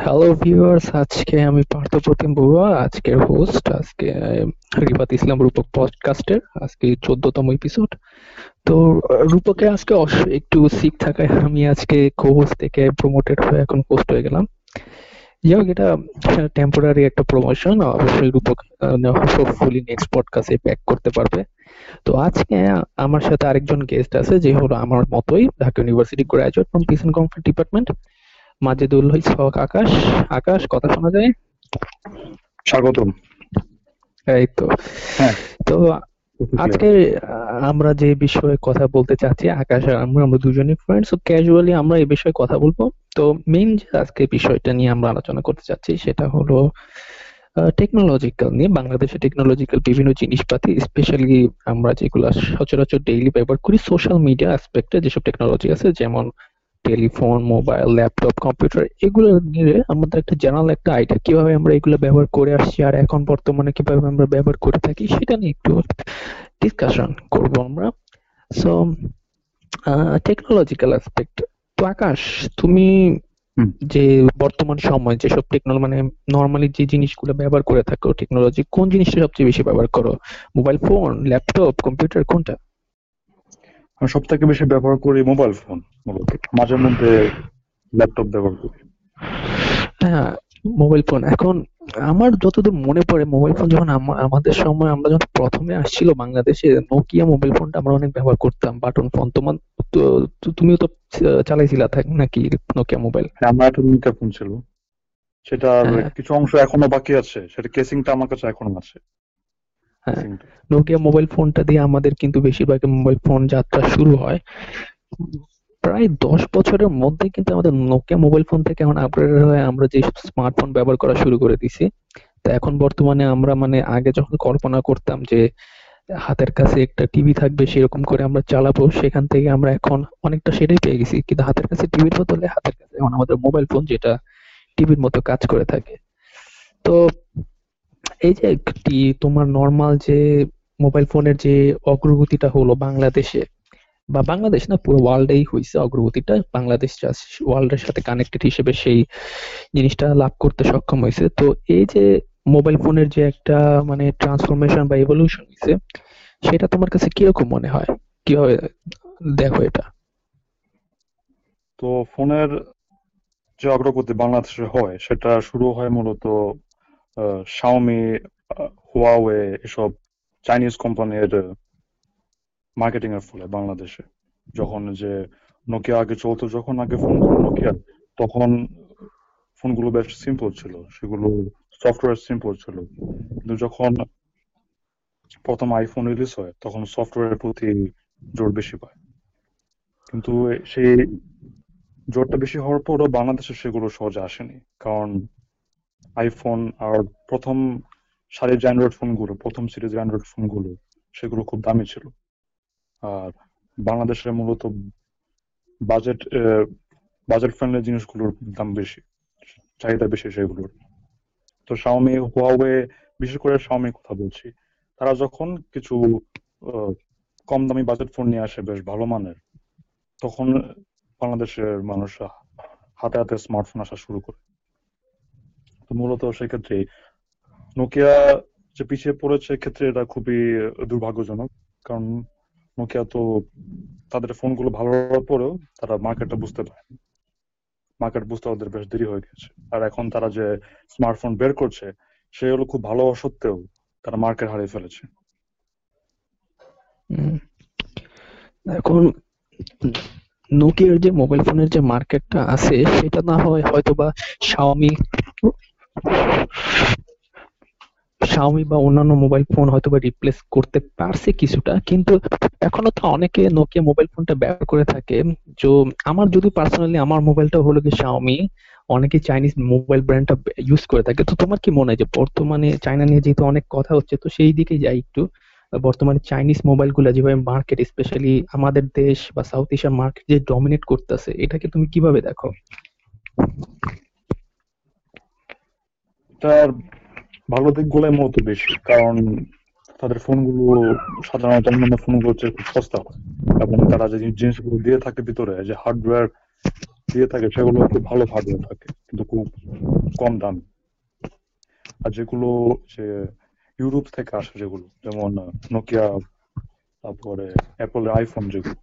Hello viewers আজকে আমি পার্থ পার্থপ্রতিম বড়ুয়া আজকের হোস্ট আজকে রিফাত ইসলাম রূপক পডকাস্টের আজকে চোদ্দতম এপিসোড তো রূপকে আজকে একটু সিক থাকায় আমি আজকে কো-হোস্ট থেকে প্রমোটেড হয়ে এখন হোস্ট হয়ে গেলাম। যাই হোক, এটা টেম্পোরারি একটা প্রমোশন অবশ্যই রূপক হোপফুলি নেক্সট পডকাস্টে ব্যাক করতে পারবে। তো আজকে আমার সাথে আরেকজন গেস্ট আছে, যে হলো আমার মতোই, Dhaka university graduate from peace and conflict department Majedul Haque Akash Akash কথা শোনা যায়? স্বাগতম। এই তো। হ্যাঁ। তো আজকে আমরা যে বিষয়ে কথা বলতে চাচ্ছি আকাশ আর আমরা আমরা দুজনই ফ্রেন্ডস ক্যাজুয়ালি আমরা এই বিষয়ে কথা বলব। তো মেইন যে আজকে বিষয়টা নিয়ে আমরা আলোচনা করতে চাচ্ছি সেটা হলো টেকনোলজিক্যাল নিয়ে। বাংলাদেশে টেকনোলজিক্যাল বিভিন্ন জিনিসপাতি স্পেশালি আমরা যেগুলো সচরাচর ডেইলি ব্যবহার করি সোশ্যাল মিডিয়া অ্যাসপেক্টে যেসব টেকনোলজি আছে যেমন টেলিফোন মোবাইল ল্যাপটপ কম্পিউটার এগুলো নিয়ে আমাদের একটা জেনারেল একটা আইডিয়া কীভাবে আমরা এগুলো ব্যবহার করে আসছি আর এখন বর্তমানে কীভাবে আমরা ব্যবহার করে থাকি সেটা নিয়ে একটু ডিসকাশন করব আমরা। সো টেকনোলজিক্যাল অ্যাসপেক্ট তো আকাশ তুমি যে বর্তমান সময় যেসব টেকনোলজি মানে নর্মালি যে জিনিসগুলো ব্যবহার করে থাকো টেকনোলজি কোন জিনিসটা সবচেয়ে বেশি ব্যবহার করো? মোবাইল ফোন ল্যাপটপ কম্পিউটার কোনটা? আমি সব থেকে বেশি ব্যবহার করি মোবাইল ফোন মূলত। মাঝে মধ্যে ল্যাপটপ ব্যবহার করি। হ্যাঁ মোবাইল ফোন এখন আমার যতদূর মনে পড়ে মোবাইল ফোন যখন আমাদের সময় আমরা যখন প্রথমে আসছিল বাংলাদেশে নোকিয়া মোবাইল ফোনটা আমরা অনেক ব্যবহার করতাম বাটন ফোন তোমার তুমিও তো চালাইছিলা থাক নাকি নোকিয়া মোবাইল হ্যাঁ, আমার একটা নোকিয়া ফোন ছিল। সেটা হ্যাঁ। কিছু অংশ এখনও বাকি আছে। সেটা কেসিংটা আমার কাছে এখনও আছে। হ্যাঁ নোকিয়া মোবাইল ফোনটা দিয়ে আমাদের কিন্তু বেশিরভাগ মোবাইল ফোন যাত্রা শুরু হয়। প্রায় দশ বছরের মধ্যে কিন্তু আমাদের নোকিয়া মোবাইল ফোন থেকে এখন আপগ্রেড হয়ে আমরা যে স্মার্টফোন ব্যবহার করা শুরু করে দিছি তো এখন বর্তমানে আমরা মানে আগে যখন কল্পনা করতাম যে হাতের কাছে একটা টিভি থাকবে সেরকম করে আমরা চালাবো সেখান থেকে আমরা এখন অনেকটা সেটাই পেয়ে গেছি। কিন্তু হাতের কাছে টিভির বদলে হাতের কাছে এখন আমাদের মোবাইল ফোন যেটা টিভির মতো কাজ করে থাকে। তো এই যে একটি তোমার নর্মাল যে মোবাইল ফোনের যে অগ্রগতিটা হলো বাংলাদেশে, বা বাংলাদেশ না পুরো ওয়ার্ল্ডেই হয়েছে অগ্রগতিটা, বাংলাদেশ ওয়ার্ল্ডের সাথে কানেক্টেড হিসেবে সেই জিনিসটা লাভ করতে সক্ষম হয়েছে তো এই যে মোবাইল ফোনের যে একটা মানে ট্রান্সফরমেশন বা এভলিউশন হয়েছে সেটা তোমার কাছে কীরকম মনে হয়? কীভাবে দেখো এটা? তো ফোনের যে অগ্রগতি বাংলাদেশে হয়, সেটা শুরু হয় মূলত শাওমি হুয়াওয়ে এসব চাইনিজ কোম্পানির মার্কেটিং এর ফলে বাংলাদেশে। যখন যে নোকিয়া আগে চলতো, যখন আগে ফোনগুলো নোকিয়া তখন ফোনগুলো বেশ সিম্পল ছিল। সেগুলো সফটওয়্যার সিম্পল ছিল। কিন্তু যখন প্রথম আইফোন রিলিজ হয়, তখন সফটওয়্যারের প্রতি জোর বেশি পায়। কিন্তু সেই জোরটা বেশি হওয়ার পরও বাংলাদেশে সেগুলো সহজে আসেনি। কারণ আইফোন আর প্রথম সারির অ্যান্ড্রয়েড ফোনগুলো প্রথম সিরিজের অ্যান্ড্রয়েড ফোনগুলো সেগুলো খুব দামি ছিল। আর বাংলাদেশের মূলত বাজেট বাজেট ফ্রেন্ডলি জিনিসগুলোর দাম বেশি, চাহিদা বেশি সেগুলোর। তো শাওমি হুয়াওয়ে বিশেষ করে শাওমি কথা বলছি, তারা যখন কিছু কম দামি বাজেট ফোন নিয়ে আসে, বেশ ভালো মানের, তখন বাংলাদেশের মানুষ হাতে হাতে স্মার্টফোন আসা শুরু করে। তো মূলত সেক্ষেত্রে নোকিয়া যে পিছিয়ে পড়েছে ক্ষেত্রে এটা খুবই দুর্ভাগ্যজনক, কারণ নোকিয়া তো তাদের ফোনগুলো ভালো হওয়ার পরেও তারা মার্কেটটা বুঝতে পারে মার্কেট বুঝতে ওদের বেশ দেরি হয়ে গেছে। আর এখন তারা যে স্মার্টফোন বের করছে সেগুলো খুব ভালো হওয়া সত্ত্বেও তারা মার্কেট হারিয়ে ফেলেছে। এখন নোকিয়ার যে মোবাইল ফোনের যে মার্কেটটা আছে, সেটা না হয় হয়তো বা শাওমি শাওমি বা অন্যান্য মোবাইল ফোন হয়তো বা রিপ্লেস করতে পারছে কিছুটা, কিন্তু এখনও তো অনেকে নোকিয়া মোবাইল ফোনটা ব্যবহার করে থাকে। যে আমার যদি পার্সোনালি আমার মোবাইলটা হলো কি শাওমি অনেকে চাইনিজ মোবাইল ব্র্যান্ডটা ইউজ করে থাকে। তো তোমার কি মনে হয় যে বর্তমানে চায়না নিয়ে যেহেতু অনেক কথা হচ্ছে, তো সেই দিকে যাই একটু। বর্তমানে চাইনিজ মোবাইলগুলা যেভাবে মার্কেট স্পেশালি আমাদের দেশ বা সাউথ এশিয়ার মার্কেট যে ডমিনেট করতেছে, এটাকে তুমি কীভাবে দেখো? তার ভালো দিকগুলোই মূলত বেশি, কারণ তাদের ফোনগুলো সাধারণত অন্যান্য ফোনগুলো হচ্ছে খুব সস্তা হয়। এবং তারা যে জিনিসগুলো দিয়ে থাকে ভিতরে, যে হার্ডওয়্যার দিয়ে থাকে, সেগুলো খুব ভালো হার্ডওয়্যার থাকে, কিন্তু খুব কম দামি। আর যেগুলো যে ইউরোপ থেকে আসে যেগুলো, যেমন নোকিয়া তারপরে অ্যাপলের আইফোন যেগুলো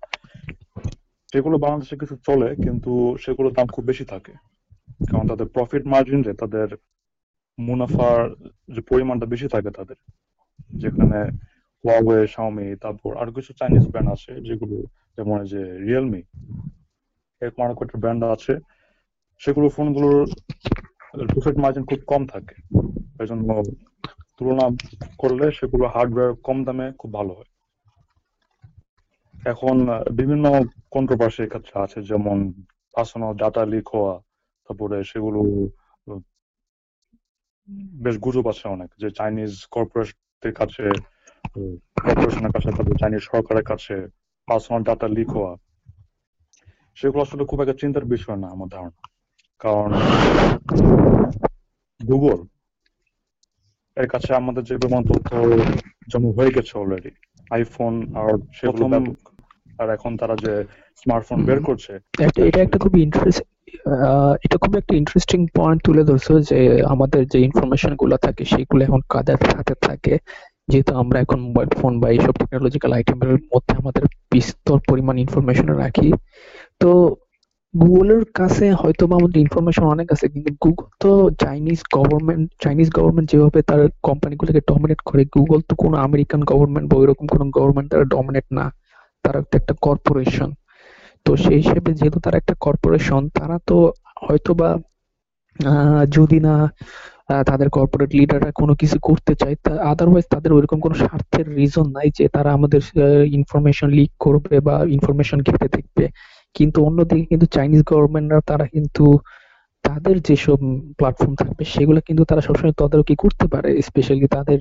সেগুলো বাংলাদেশে কিছু চলে, কিন্তু সেগুলোর দাম খুব বেশি থাকে। কারণ তাদের প্রফিট মার্জিন যে, তাদের মুনাফার যে পরিমাণটা বেশি থাকে তাদের। যেখানে Huawei, Xiaomi তারপর আরও কিছু চাইনিজ ব্র্যান্ড আছে যেগুলো যেমন যে রিয়েলমি এরকম আরও কয়েকটা ব্র্যান্ড আছে। সেগুলো ফোনগুলোর প্রফিট মার্জিন খুব কম থাকে। এই জন্য তুলনা করলে সেগুলো হার্ডওয়্যার কম দামে খুব ভালো হয়। এখন বিভিন্ন কন্ট্রোভার্সি ক্ষেত্রে আছে যেমন পার্সোনাল ডাটা লিক হওয়া তারপরে সেগুলো বেশ গুজব আছে অনেক যে চাইনিজ কর্পোরেটদের কাছে কর্পোরেশনের কাছে তারপর চাইনিজ সরকারের কাছে পার্সোনাল ডাটা লিক হওয়া। সেগুলো আসলে খুব একটা চিন্তার বিষয় না আমার ধারণা। কারণ গুগল এর কাছে আমাদের যে বিমান তথ্য জমা হয়ে গেছে অলরেডি আইফোন আর সেগুলো আর এখন তারা যে স্মার্টফোন বের করছে এটা এটা একটা খুবই ইন্টারেস্ট এটা খুব একটা ইন্টারেস্টিং পয়েন্ট তুলে ধরছো যে আমাদের যে ইনফরমেশনগুলো থাকে, সেগুলো এখন কাদের হাতে থাকে। যেহেতু আমরা এখন মোবাইল ফোন বা এইসব টেকনোলজিক্যাল আইটেমের মধ্যে আমাদের বিস্তর পরিমাণ ইনফরমেশন রাখি। তো গুগলের কাছে হয়তো বা আমাদের ইনফরমেশন অনেক আছে, কিন্তু গুগল তো চাইনিজ গভর্নমেন্ট চাইনিজ গভর্নমেন্ট যেভাবে তার কোম্পানিগুলোকে ডমিনেট করে, গুগল তো কোনো আমেরিকান গভর্নমেন্ট বা ওইরকম কোনো গভর্নমেন্ট তারা ডমিনেট না। তারা একটা কর্পোরেশন তো সেই হিসেবে যেহেতু তারা একটা কর্পোরেশন তারা তো হয়তো বা আহ, যদি না তাদের কর্পোরেট লিডাররা কোনো কিছু করতে চায় তা আদারওয়াইজ তাদের ওইরকম কোনো স্বার্থের রিজন নাই যে তারা আমাদের ইনফরমেশন লিক করবে বা ইনফরমেশন ঘেঁটে দেখবে। কিন্তু অন্যদিকে কিন্তু চাইনিজ গভর্নমেন্টরা তারা কিন্তু তাদের যেসব প্ল্যাটফর্ম থাকবে সেগুলো কিন্তু তারা সবসময় তদারকি করতে পারে স্পেশালি তাদের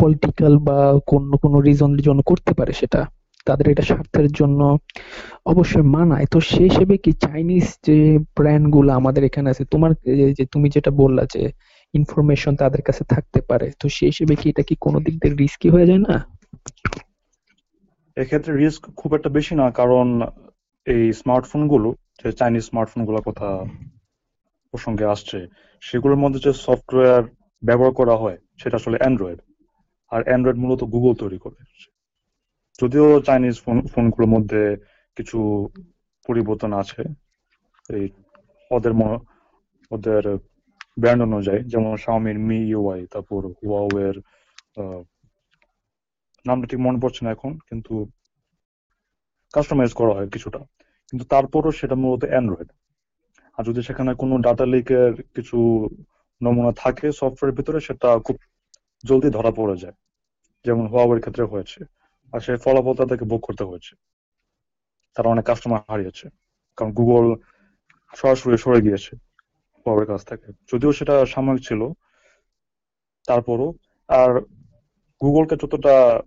পলিটিক্যাল বা কোন কোনো রিজনের জন্য করতে পারে সেটা। তাদের এটা স্বার্থের জন্য অবশ্যই মানায়। তো সেই হিসেবে কি চাইনিজ যে ব্র্যান্ডগুলো আমাদের এখানে আছে, তোমার যে তুমি যেটা বললা যে ইনফরমেশন তাদের কাছে থাকতে পারে, তো সেই হিসেবে কি এটা কি কোনো দিক দিয়ে রিস্কি হয়ে যায় না? এক্ষেত্রে রিস্ক খুব একটা বেশি না, কারণ এই স্মার্টফোনগুলো, যে চাইনিজ স্মার্টফোনগুলোর কথা প্রসঙ্গে আসছে, সেগুলোর মধ্যে যে সফটওয়্যার ব্যবহার করা হয়, সেটা আসলে অ্যান্ড্রয়েড আর অ্যান্ড্রয়েড মূলত গুগল তৈরি করে। যদিও চাইনিজ ফোন ফোনগুলোর মধ্যে কিছু পরিবর্তন আছে, এই ওদের ওদের ব্র্যান্ড অনুযায়ী, যেমন শাওমির মি ইউআই তারপর হুয়াওয়ের নামটা ঠিক মনে পড়ছে না এখন, কিন্তু কাস্টমাইজ করা হয় কিছুটা। কিন্তু তারপরও সেটা মূলত অ্যান্ড্রয়েড আর যদি সেখানে কোনো ডাটা লিকের কিছু নমুনা থাকে সফটওয়্যারের ভিতরে, সেটা খুব জলদি ধরা পড়ে যায়। যেমন হুয়াওয়ের ক্ষেত্রে হয়েছে। আর সেই ফলাফল তাদেরকে ভোগ করতে হয়েছে। তারা অনেক কাস্টমার হারিয়েছে। কারণ গুগল সরাসরি সরে গিয়েছে হুয়াওয়ের কাছ থেকে। যদিও সেটা সাময়িক ছিল, তারপরও আর গুগলকে যতটা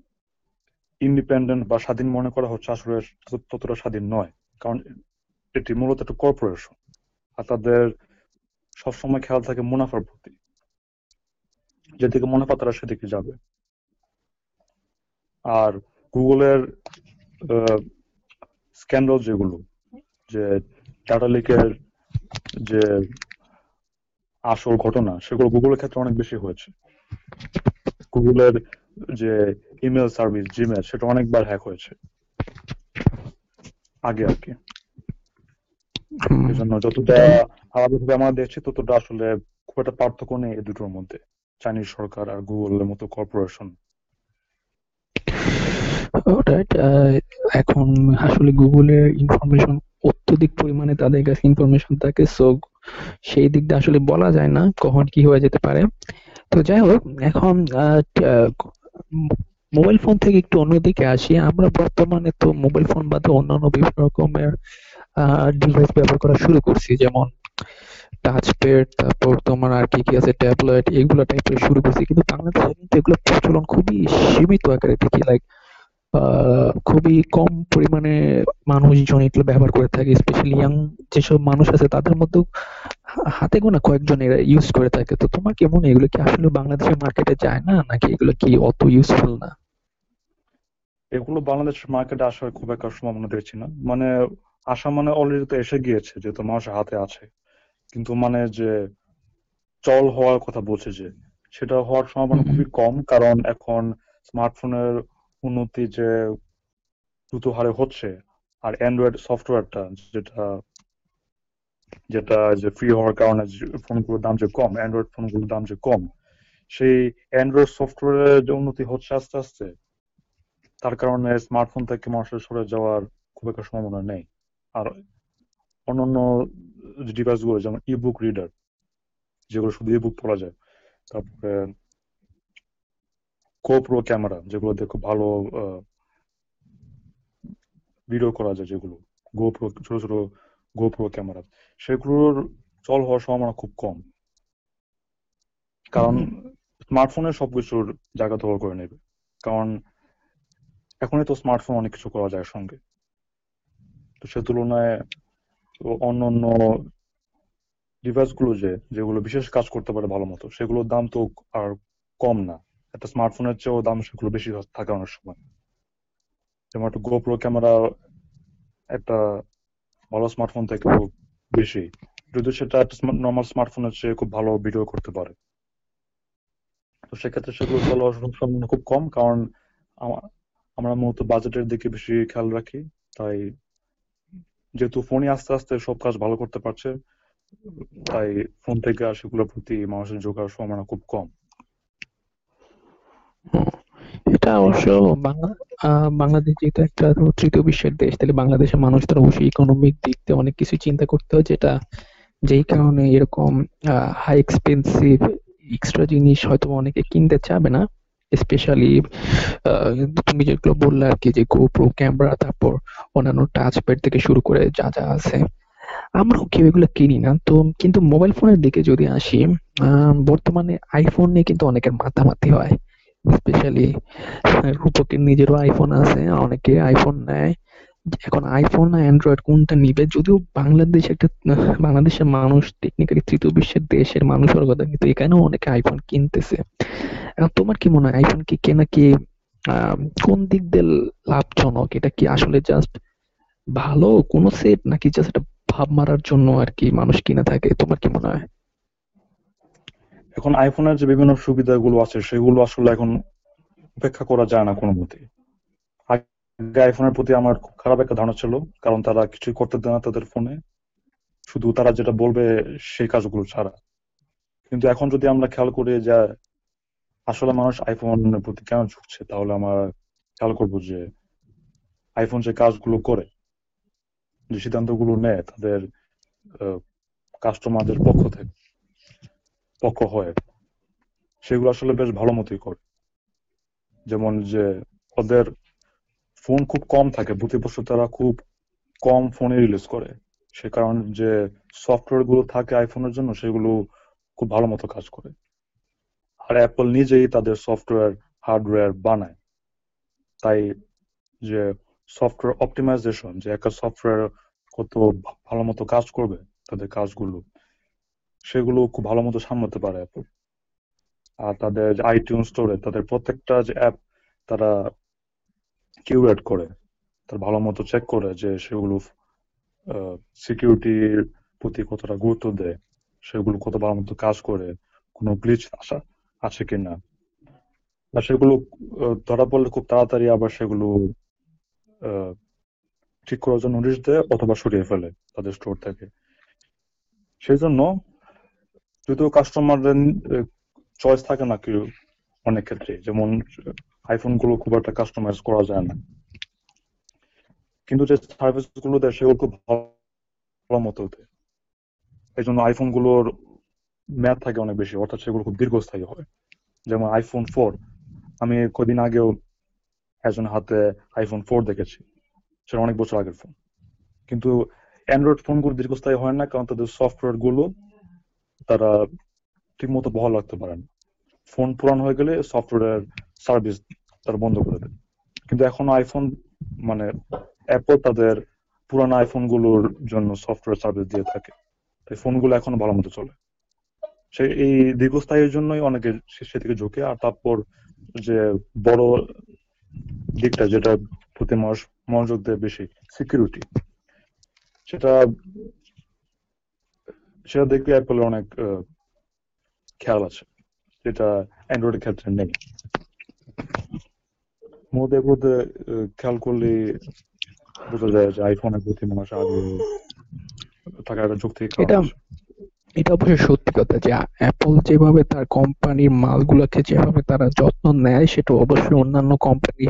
ইন্ডিপেন্ডেন্ট বা স্বাধীন মনে করা হচ্ছে, আসলে ততটা স্বাধীন নয়। কারণ এটি মূলত একটা কর্পোরেশন আর তাদের সবসময় খেয়াল থাকে মুনাফার প্রতি। যেদিকে মুনাফা, তারা সেদিকে যাবে। আর গুগলের স্ক্যান্ডাল যেগুলো যে ডাটা লিকের যে আসল ঘটনা সেগুলো গুগলের ক্ষেত্রে অনেক বেশি হয়েছে। গুগলের যে ইমেল সার্ভিস জিমেল সেটা অনেকবার হ্যাক হয়েছে। আগে আর কি। হুম, এই জন্য যতটা আলাদাভাবে আমরা দেখছি ততটা আসলে খুব একটা পার্থক্য নেই এই দুটোর মধ্যে। চাইনিজ সরকার আর গুগলের মতো কর্পোরেশন alright, এখন আসলে গুগলের ইনফরমেশন অত্যধিক পরিমাণে তাদের কাছে ইনফরমেশন থাকে সো সেই দিক দিয়ে আসলে বলা যায় না কখন কি হয়ে যেতে পারে। তো যাই হোক এখন মোবাইল ফোন থেকে একটু অন্যদিকে আসি। আমরা বর্তমানে তো মোবাইল ফোন বাদে অন্যান্য বিভিন্ন রকমের ডিভাইস ব্যবহার করা শুরু করছি। যেমন টাচপ্যাড তারপর তোমার আর কি কি আছে ট্যাবলেট এগুলো টাইপের শুরু করছি। কিন্তু বাংলাদেশে কিন্তু এগুলো প্রচলন খুবই সীমিত আকারে। দেখি লাইক খুবই কম পরিমাণে মানুষজন এগুলো ব্যবহার করে থাকে স্পেশালি ইয়াং যেসব মানুষ আছে তাদের মধ্যেও হাতে গোনা কয়েকজন এরা ইউজ করে থাকে। তো তোমার কি মনে এগুলো কি আসলে বাংলাদেশের মার্কেটে যায় না নাকি এগুলো কি অত ইউজফুল না? এগুলো বাংলাদেশের মার্কেটে আসার খুব একটা সম্ভাবনা দেখছি না। মানে আসা মানে অলরেডি তো এসে গিয়েছে যেহেতু মানুষের হাতে আছে। কিন্তু মানে যে চল হওয়ার কথা বলছে যে সেটা হওয়ার সম্ভাবনা খুবই কম। কারণ এখন স্মার্টফোনের উন্নতি যে দ্রুত হারে হচ্ছে, আর অ্যান্ড্রয়েড সফটওয়্যারটা যেটা যেটা যে ফ্রি হওয়ার কারণে ফোনগুলোর দাম যে কম অ্যান্ড্রয়েড ফোনগুলোর দাম যে কম, সেই অ্যান্ড্রয়েড সফটওয়্যারের যে উন্নতি হচ্ছে আস্তে আস্তে, তার কারণে স্মার্টফোন থেকে মানুষের সরে যাওয়ার খুব একটা সম্ভাবনা নেই। আর অন্যান্য ডিভাইসগুলো, যেমন ইবুক রিডার যেগুলো শুধু ইবুক পড়া যায়, তারপরে গোপ্রো ক্যামেরা যেগুলো দিয়ে খুব ভালো ভিডিও করা যায় যেগুলো গোপ্রো ছোট ছোট গোপ্রো ক্যামেরা সেগুলোর চল হওয়ার সম্ভাবনা খুব কম। কারণ স্মার্টফোনে সবকিছুর জায়গা দখল করে নেবে। কারণ এখনই তো স্মার্টফোন অনেক কিছু করা যায় সঙ্গে। তো সে তুলনায় অন্য অন্য ডিভাইসগুলো যে, যেগুলো বিশেষ কাজ করতে পারে ভালো মতো, সেগুলোর দাম তো আর কম না। একটা স্মার্টফোনের চেয়েও দাম সেগুলো বেশি থাকে অনেক সময়। যেমন একটা গোপ্রো ক্যামেরা একটা ভালো স্মার্টফোন থেকেও বেশি। যদি সেটা একটা নর্মাল স্মার্টফোনের চেয়ে খুব ভালো ভিডিও করতে পারে। তো সেক্ষেত্রে সেগুলো চলার সম্ভাবনা খুব কম, কারণ আমরা মূলত বাজেটের দিকে বেশি খেয়াল রাখি। তাই যেহেতু ফোনই আস্তে আস্তে সব কাজ ভালো করতে পারছে, তাই ফোন থেকে আর সেগুলোর প্রতি মানুষের যোগার সম্ভাবনা খুব কম। এটা অবশ্য বাংলা বাংলাদেশ যেহেতু একটা তৃতীয় বিশ্বের দেশ, তাহলে বাংলাদেশের মানুষ মানুষদের অবশ্যই ইকোনমিক দিক দিয়ে অনেক কিছু চিন্তা করতে হয়, যেটা যেই কারণে এরকম হাই এক্সপেন্সিভ এক্সট্রা জিনিস হয়তো অনেকে কিনতে চাবে না স্পেশালি তুমি যেগুলো বললে আর কি, যে গোপ্রো ক্যামেরা তারপর অন্যান্য টাচ প্যাড থেকে শুরু করে যা যা আছে। আমরাও কেউ এগুলো কিনি না, তো কিন্তু মোবাইল ফোনের দিকে যদি আসি বর্তমানে আইফোন নিয়ে কিন্তু অনেকের মাতামাতি হয়। স্পেশালি রূপকের নিজেরও আইফোন আছে, অনেকে আইফোন নেয়। এখন আইফোন না অ্যান্ড্রয়েড কোনটা নিবে? যদিও বাংলাদেশ একটা বাংলাদেশের মানুষ টেকনিক্যালি তৃতীয় বিশ্বের দেশের মানুষ হওয়ার কথা কিন্তু এখানেও অনেকে আইফোন কিনতেছে। এখন তোমার কি মনে হয় আইফোন কি কেনা কি কোন দিক দিয়ে লাভজনক? এটা কি আসলে জাস্ট ভালো, কোন সেট নাকি জাস্ট ভাব মারার জন্য আর কি মানুষ কিনে থাকে? তোমার কি মনে হয়? এখন আইফোনের যে বিভিন্ন সুবিধাগুলো আছে, সেগুলো আসলে এখন উপেক্ষা করা যায় না কোনো মতে। আগে আইফোনের প্রতি আমার খুব খারাপ একটা ধারণা ছিল, কারণ তারা কিছুই করতে দেয় না তাদের ফোনে শুধু তারা যেটা বলবে সেই কাজগুলো ছাড়া। কিন্তু এখন যদি আমরা খেয়াল করি যে আসলে মানুষ আইফোনের প্রতি কেন ঝুঁকছে, তাহলে আমরা খেয়াল করব যে আইফোন যে কাজগুলো করে, যে সিদ্ধান্তগুলো নেয় তাদের কাস্টমারদের পক্ষ থেকে পক্ষ হয়ে। সেগুলো আসলে বেশ ভালো মতোই করে। যেমন যে ওদের ফোন খুব কম থাকে তারা খুব কম ফোনে রিলিজ করে। সে কারণে যে সফটওয়্যারগুলো থাকে আইফোনের জন্য, সেগুলো খুব ভালো মতো কাজ করে। আর অ্যাপল নিজেই তাদের সফটওয়্যার হার্ডওয়্যার বানায়। তাই যে সফটওয়্যার অপটিমাইজেশন যে একটা সফটওয়্যার কত ভালো মতো কাজ করবে, তাদের কাজগুলো সেগুলো খুব ভালো মতো সামলাতে পারে অ্যাপল আর তাদের আইটিউন স্টোরে তাদের প্রত্যেকটা যে অ্যাপ তারা কিউরেট করে। তার ভালো মতো চেক করে যে সেগুলো সিকিউরিটির প্রতি কতটা গুরুত্ব দেয়, সেগুলো কত ভালো মতো কাজ করে, কোনো গ্লিচ আসা, আছে কিনা। আর সেগুলো ধরা পড়লে খুব তাড়াতাড়ি আবার সেগুলো ঠিক করার জন্য নোটিশ দেয় অথবা সরিয়ে ফেলে তাদের স্টোর থেকে। সেই জন্য যদিও কাস্টমারদের চয়েস থাকে না কেউ অনেক ক্ষেত্রে। যেমন আইফোনগুলো খুব একটা কাস্টমাইজ করা যায় না। কিন্তু যে সার্ভিসগুলো দেয়, সেগুলো খুব ভালো মতো এই জন্য আইফোনগুলোর ম্যাথ থাকে অনেক বেশি, অর্থাৎ সেগুলো খুব দীর্ঘস্থায়ী হয়। যেমন আইফোন ফোর আমি কদিন আগেও একজন হাতে আইফোন ফোর দেখেছি। সেটা অনেক বছর আগের ফোন কিন্তু অ্যান্ড্রয়েড ফোনগুলো দীর্ঘস্থায়ী হয় না, কারণ তাদের সফটওয়্যারগুলো তারা ঠিক মতো বহাল রাখতে পারে না। ফোন পুরান হয়ে গেলে সফটওয়্যার, সার্ভিস তারা বন্ধ করে দেয়। কিন্তু এখন আইফোন মানে অ্যাপল তাদের পুরানো আইফোনগুলোর জন্য সফটওয়্যার, সার্ভিস দিয়ে থাকে। তাই ফোনগুলো এখন ভালো মতো চলে। সে এই দীর্ঘস্থায়ীর জন্যই অনেকে সেদিকে ঝুঁকে। আর তারপর যে বড় দিকটা যেটা প্রতি মানুষ মনোযোগ দেয় বেশি সিকিউরিটি সেটা সেটা দেখলে অ্যাপেল অনেক খেয়াল আছে যেটা অ্যান্ড্রয়েডের ক্ষেত্রে নেই। মূলত মধ্যে খেয়াল করলে বোঝা যায় যে আইফোনের প্রতি মানুষ আগে থাকার একটা যুক্তি এটা এটা অবশ্যই সত্যি কথা যে অ্যাপল যেভাবে তার কোম্পানির মালগুলোকে যেভাবে তারা যত্ন নেয় সেটা অবশ্যই অন্যান্য কোম্পানি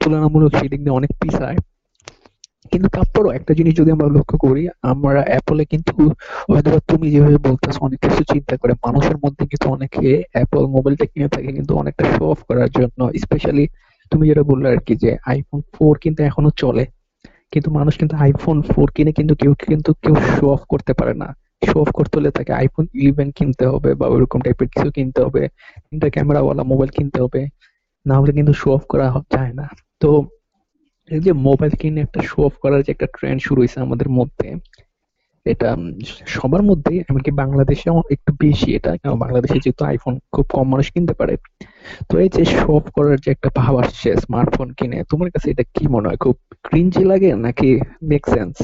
তুলনামূলক সেদিক দিয়ে অনেক পিছায়। কিন্তু তারপরও একটা জিনিস যদি আমরা লক্ষ্য করি, আমরা অ্যাপলে কিন্তু হয়তো বা তুমি যেভাবে বলতেছো অনেক কিছু চিন্তা করে। মানুষের মধ্যে কিন্তু অনেকে অ্যাপল মোবাইলটা কিনে থাকে কিন্তু অনেকটা শো অফ করার জন্য স্পেশালি তুমি যেটা বললে আর কি যে আইফোন ফোর কিন্তু এখনও চলে। কিন্তু মানুষ কিন্তু আইফোন ফোর কিনে কিন্তু কেউ কিন্তু কেউ শো অফ করতে পারে না। শো অফ করতে হলে তাকে আইফোন ইলেভেন কিনতে হবে বা ওইরকম টাইপের কিছু কিনতে হবে। তিনটা ক্যামেরাওয়ালা মোবাইল কিনতে হবে। না হলে কিন্তু শো অফ করা যায় না। তো এই যে মোবাইল কিনে একটা শো অফ করার যে একটা ট্রেন্ড শুরু হয়েছে আমাদের মধ্যে, এটা সবার মধ্যে, এমনকি বাংলাদেশে একটু বেশি এটা, কারণ বাংলাদেশে যেহেতু আইফোন খুব কম মানুষ কিনতে পারে। তো এই যে শো অফ করার যে একটা ভাব আসছে স্মার্টফোন কিনে, তোমার কাছে এটা কি মনে হয়? খুব ক্রিঞ্জি লাগে নাকি মেক সেন্স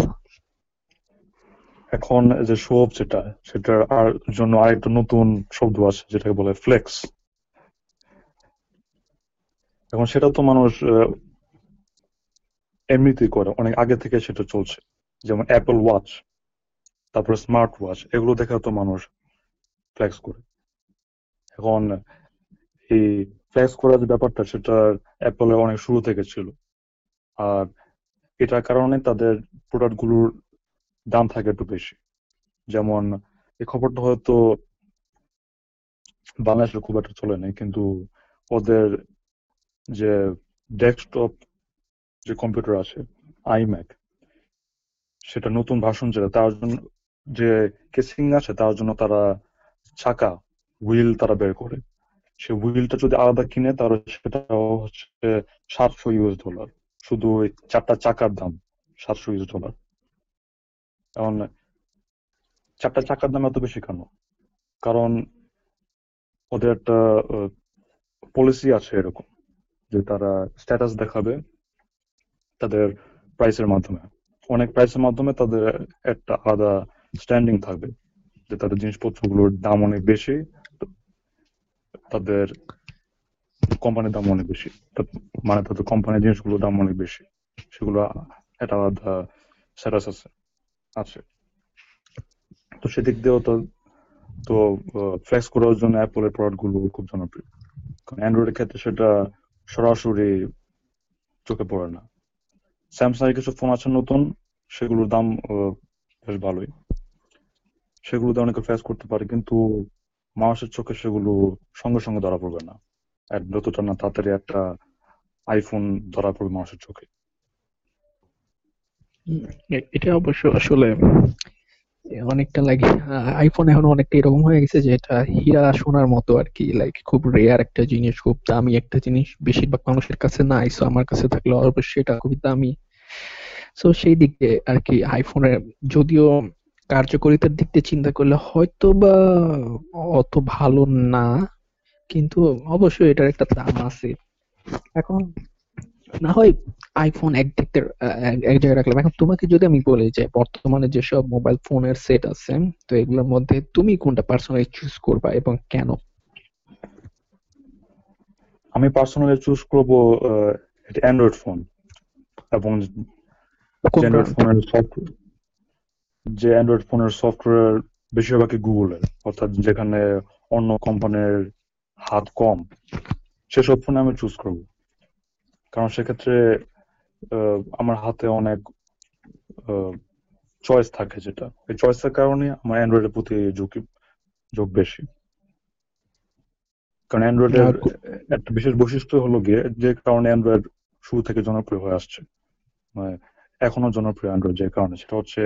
এখন যে শো অফ যেটা, সেটার আর জন্য আরেকটা নতুন শব্দ আছে যেটাকে বলে ফ্লেক্স এখন সেটা তো মানুষ এমনিতেই করে, অনেক আগে থেকে সেটা চলছে। যেমন অ্যাপল ওয়াচ তারপরে স্মার্ট ওয়াচ এগুলো দেখে তো মানুষ ফ্লেক্স করে। এখন এই ফ্ল্যাক্স করার যে ব্যাপারটা, সেটা অ্যাপলের অনেক শুরু থেকে ছিল। আর এটার কারণে তাদের প্রোডাক্টগুলোর দাম থাকে একটু বেশি। যেমন এই খবরটা হয়তো বাংলাদেশে খুব একটা চলে নাই, কিন্তু ওদের যে ডেস্কটপ যে কম্পিউটার আছে আইম্যাক সেটা নতুন ভার্সন যেটা, তার জন্য যে কেসিং আছে, তার জন্য তারা চাকা হুইল তারা বের করে। সে হুইলটা যদি আলাদা কিনে, তাহলে সেটা হচ্ছে সাতশো ইউএস ডলার শুধু ওই চারটা চাকার দাম, সাতশো ইউএস ডলার এখন চারটা চাকার দাম এত বেশি কেন? কারণ ওদের একটা পলিসি আছে এরকম, যে তারা স্ট্যাটাস দেখাবে তাদের প্রাইসের মাধ্যমে। অনেক প্রাইসের মাধ্যমে তাদের একটা আলাদা স্ট্যান্ডিং থাকবে, যে তাদের জিনিসপত্রগুলোর দাম অনেক বেশি, তাদের কোম্পানির দাম অনেক বেশি মানে তাদের কোম্পানির জিনিসগুলোর দাম অনেক বেশি, সেগুলো একটা আলাদা স্ট্যাটাস আছে আছে। তো সেদিক দিয়েও তো তো ফ্লেক্স করার জন্য অ্যাপলের প্রোডাক্টগুলো খুব জনপ্রিয়। কারণ অ্যান্ড্রয়েডের ক্ষেত্রে সেটা সরাসরি চোখে পড়ে না। স্যামসাং এর কিছু ফোন আছে নতুন, সেগুলোর দাম বেশ ভালোই। সেগুলো দিয়ে অনেকে ফেস করতে পারে, কিন্তু মানুষের চোখে সেগুলো সঙ্গে সঙ্গে ধরা পড়বে না। আর যতটা না তাড়াতাড়ি একটা আইফোন ধরা পড়বে মানুষের চোখে। এটা অবশ্য আসলে অনেকটা লাগে আইফোন এখন অনেকটা এরকম হয়ে গেছে যে এটা হীরা সোনার মতো আর কি লাইক খুব রেয়ার একটা জিনিস, খুব দামি একটা জিনিস, বেশিরভাগ মানুষের কাছে নাই সো আমার কাছে থাকলে অবশ্যই এটা খুবই দামি। সো সেই দিক আর কি আইফোনের যদিও কার্যকারিতার দিক দিয়ে চিন্তা করলে হয়তো বা অত ভালো না, কিন্তু অবশ্যই এটার একটা দাম আছে। এখন না হয় আইফোন এক এক- এক জায়গায় রাখলাম। এখন তোমাকে যদি আমি বলি যে বর্তমানে যেসব মোবাইল ফোনের সেট আছে তো এগুলোর মধ্যে তুমি কোনটা পার্সোনালি চুজ করবা এবং কেন? আমি পার্সোনালি চুজ করব অ্যান্ড্রয়েড ফোন এবং অ্যান্ড্রয়েড ফোনের সফটওয়্যার যে অ্যান্ড্রয়েড ফোনের সফটওয়্যার বেশিরভাগই গুগলের অর্থাৎ যেখানে অন্য কোম্পানির হাত কম সেসব ফোন আমি চুজ করব। কারণ সেক্ষেত্রে আমার হাতে অনেক চয়েস থাকে যেটা। এই চয়েসের কারণে আমার অ্যান্ড্রয়েডের প্রতি ঝুঁকি ঝোঁক বেশি। কারণ অ্যান্ড্রয়েডের একটা বিশেষ বৈশিষ্ট্য হলো গিয়ে যে কারণে অ্যান্ড্রয়েড শুরু থেকে জনপ্রিয় হয়ে আসছে। মানে এখনও জনপ্রিয় অ্যান্ড্রয়েড যে কারণে সেটা হচ্ছে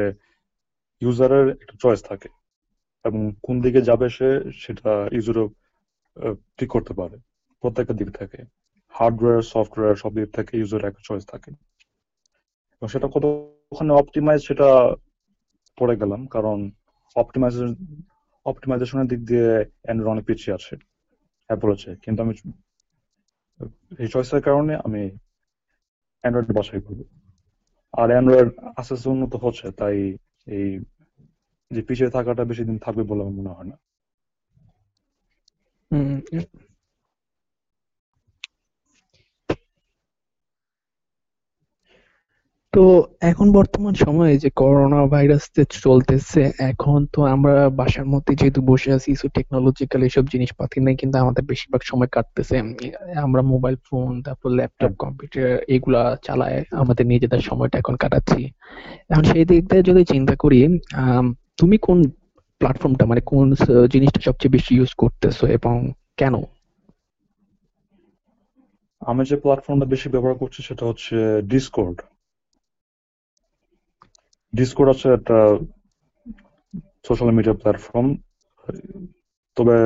ইউজারের একটা চয়েস থাকে। এবং কোন দিকে যাবে সে সেটা ইউজারও ঠিক করতে পারে। প্রত্যেকটা দিক থেকে। হার্ডওয়্যার সফটওয়্যার সব দিক থেকে ইউজারের একটা চয়েস থাকে। এবং সেটা কতখানি অপটিমাইজ সেটা পড়ে গেলাম, কারণ অপটিমাইজেশন অপটিমাইজেশনের দিক দিয়ে অ্যান্ড্রয়েড অনেক পিছিয়ে আছে অ্যাপল আছে কিন্তু আমি এই চয়েসের কারণে আমি অ্যান্ড্রয়েড বাছাই করব। আর অ্যান্ড্রয়েড আস্তে আস্তে উন্নত হচ্ছে, তাই এই যে পিছিয়ে থাকাটা বেশি দিন থাকবে বলে আমার মনে হয় না। তো এখন বর্তমান সময়ে যে করোনা ভাইরাস যে চলতেছে এখন তো আমরা বাসার মধ্যে যেহেতু বসে আছি সো টেকনোলজিক্যাল এসব জিনিসপাতি নেই কিন্তু আমাদের বেশিরভাগ সময় কাটতেছে। আমরা মোবাইল ফোন তারপর ল্যাপটপ কম্পিউটার এগুলা চালায় আমাদের নিজেদের সময়টা এখন কাটাচ্ছি। এখন সেই দিক দিয়ে যদি চিন্তা করি তুমি কোন প্ল্যাটফর্মটা মানে কোন জিনিসটা সবচেয়ে বেশি ইউজ করতেছো এবং কেন? আমি যে প্ল্যাটফর্মটা বেশি ব্যবহার করছি সেটা হচ্ছে ডিসকর্ড ডিসকর্ড আছে একটা সোশ্যাল মিডিয়া প্ল্যাটফর্ম তবে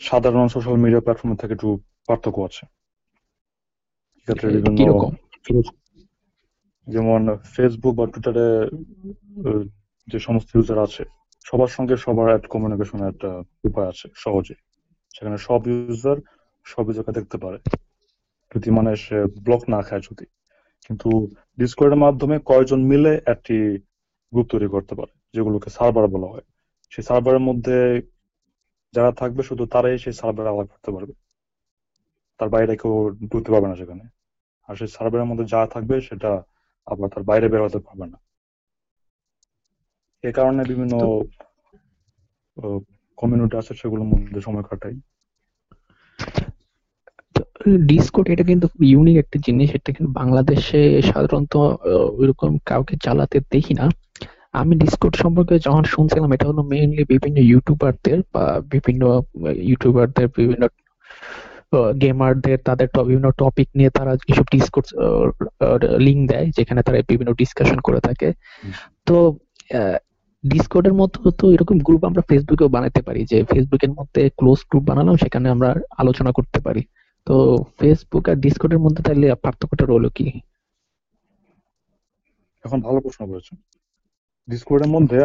সাধারণ সোশ্যাল মিডিয়া প্ল্যাটফর্মের থেকে একটু পার্থক্য আছে। যেমন ফেসবুক বা টুইটারে যে সমস্ত ইউজার আছে সবার সঙ্গে সবার একটা কমিউনিকেশনের একটা উপায় আছে সহজে। সেখানে সব ইউজার সব ইউজারকে দেখতে পারে। যদি মানে সে ব্লক না খায় যদি। কিন্তু ডিসকর্ডের মাধ্যমে কয়েকজন মিলে একটি গ্রুপ তৈরি করতে পারে যেগুলোকে সার্ভার বলা হয়। সেই সার্ভারের মধ্যে যারা থাকবে শুধু তারাই সেই সার্ভারে আলাপ করতে পারবে। তার বাইরে কেউ ঢুকতে পারবে না সেখানে। আর সেই সার্ভারের মধ্যে যা থাকবে সেটা আবার তার বাইরে বের হতে পারবে না। এ কারণে বিভিন্ন কমিউনিটি আছে সেগুলোর মধ্যে সময় কাটাই। ডিসকর্ড এটা কিন্তু খুব ইউনিক একটা জিনিস। এটা কিন্তু বাংলাদেশে সাধারণত ওইরকম কাউকে চালাতে দেখি না। আমি ডিসকর্ড সম্পর্কে যখন শুনছিলাম, এটা হলো মেইনলি বিভিন্ন ইউটিউবারদের বা বিভিন্ন ইউটিউবারদের বিভিন্ন গেমারদের তাদের বিভিন্ন টপিক নিয়ে তারা এসব ডিসকর্ড লিঙ্ক দেয়, যেখানে তারা বিভিন্ন ডিসকাশন করে থাকে। তো ডিসকর্ডের মতো তো এরকম গ্রুপ আমরা ফেসবুকেও বানাতে পারি, যে ফেসবুকের মধ্যে ক্লোজ গ্রুপ বানালাম, সেখানে আমরা আলোচনা করতে পারি। তো ফেসবুক আর ডিসকর্ডের মধ্যে তাহলে পার্থক্যটা রইল কি? এখন ভালো প্রশ্ন করেছেন ডিসকর্ডের মধ্যে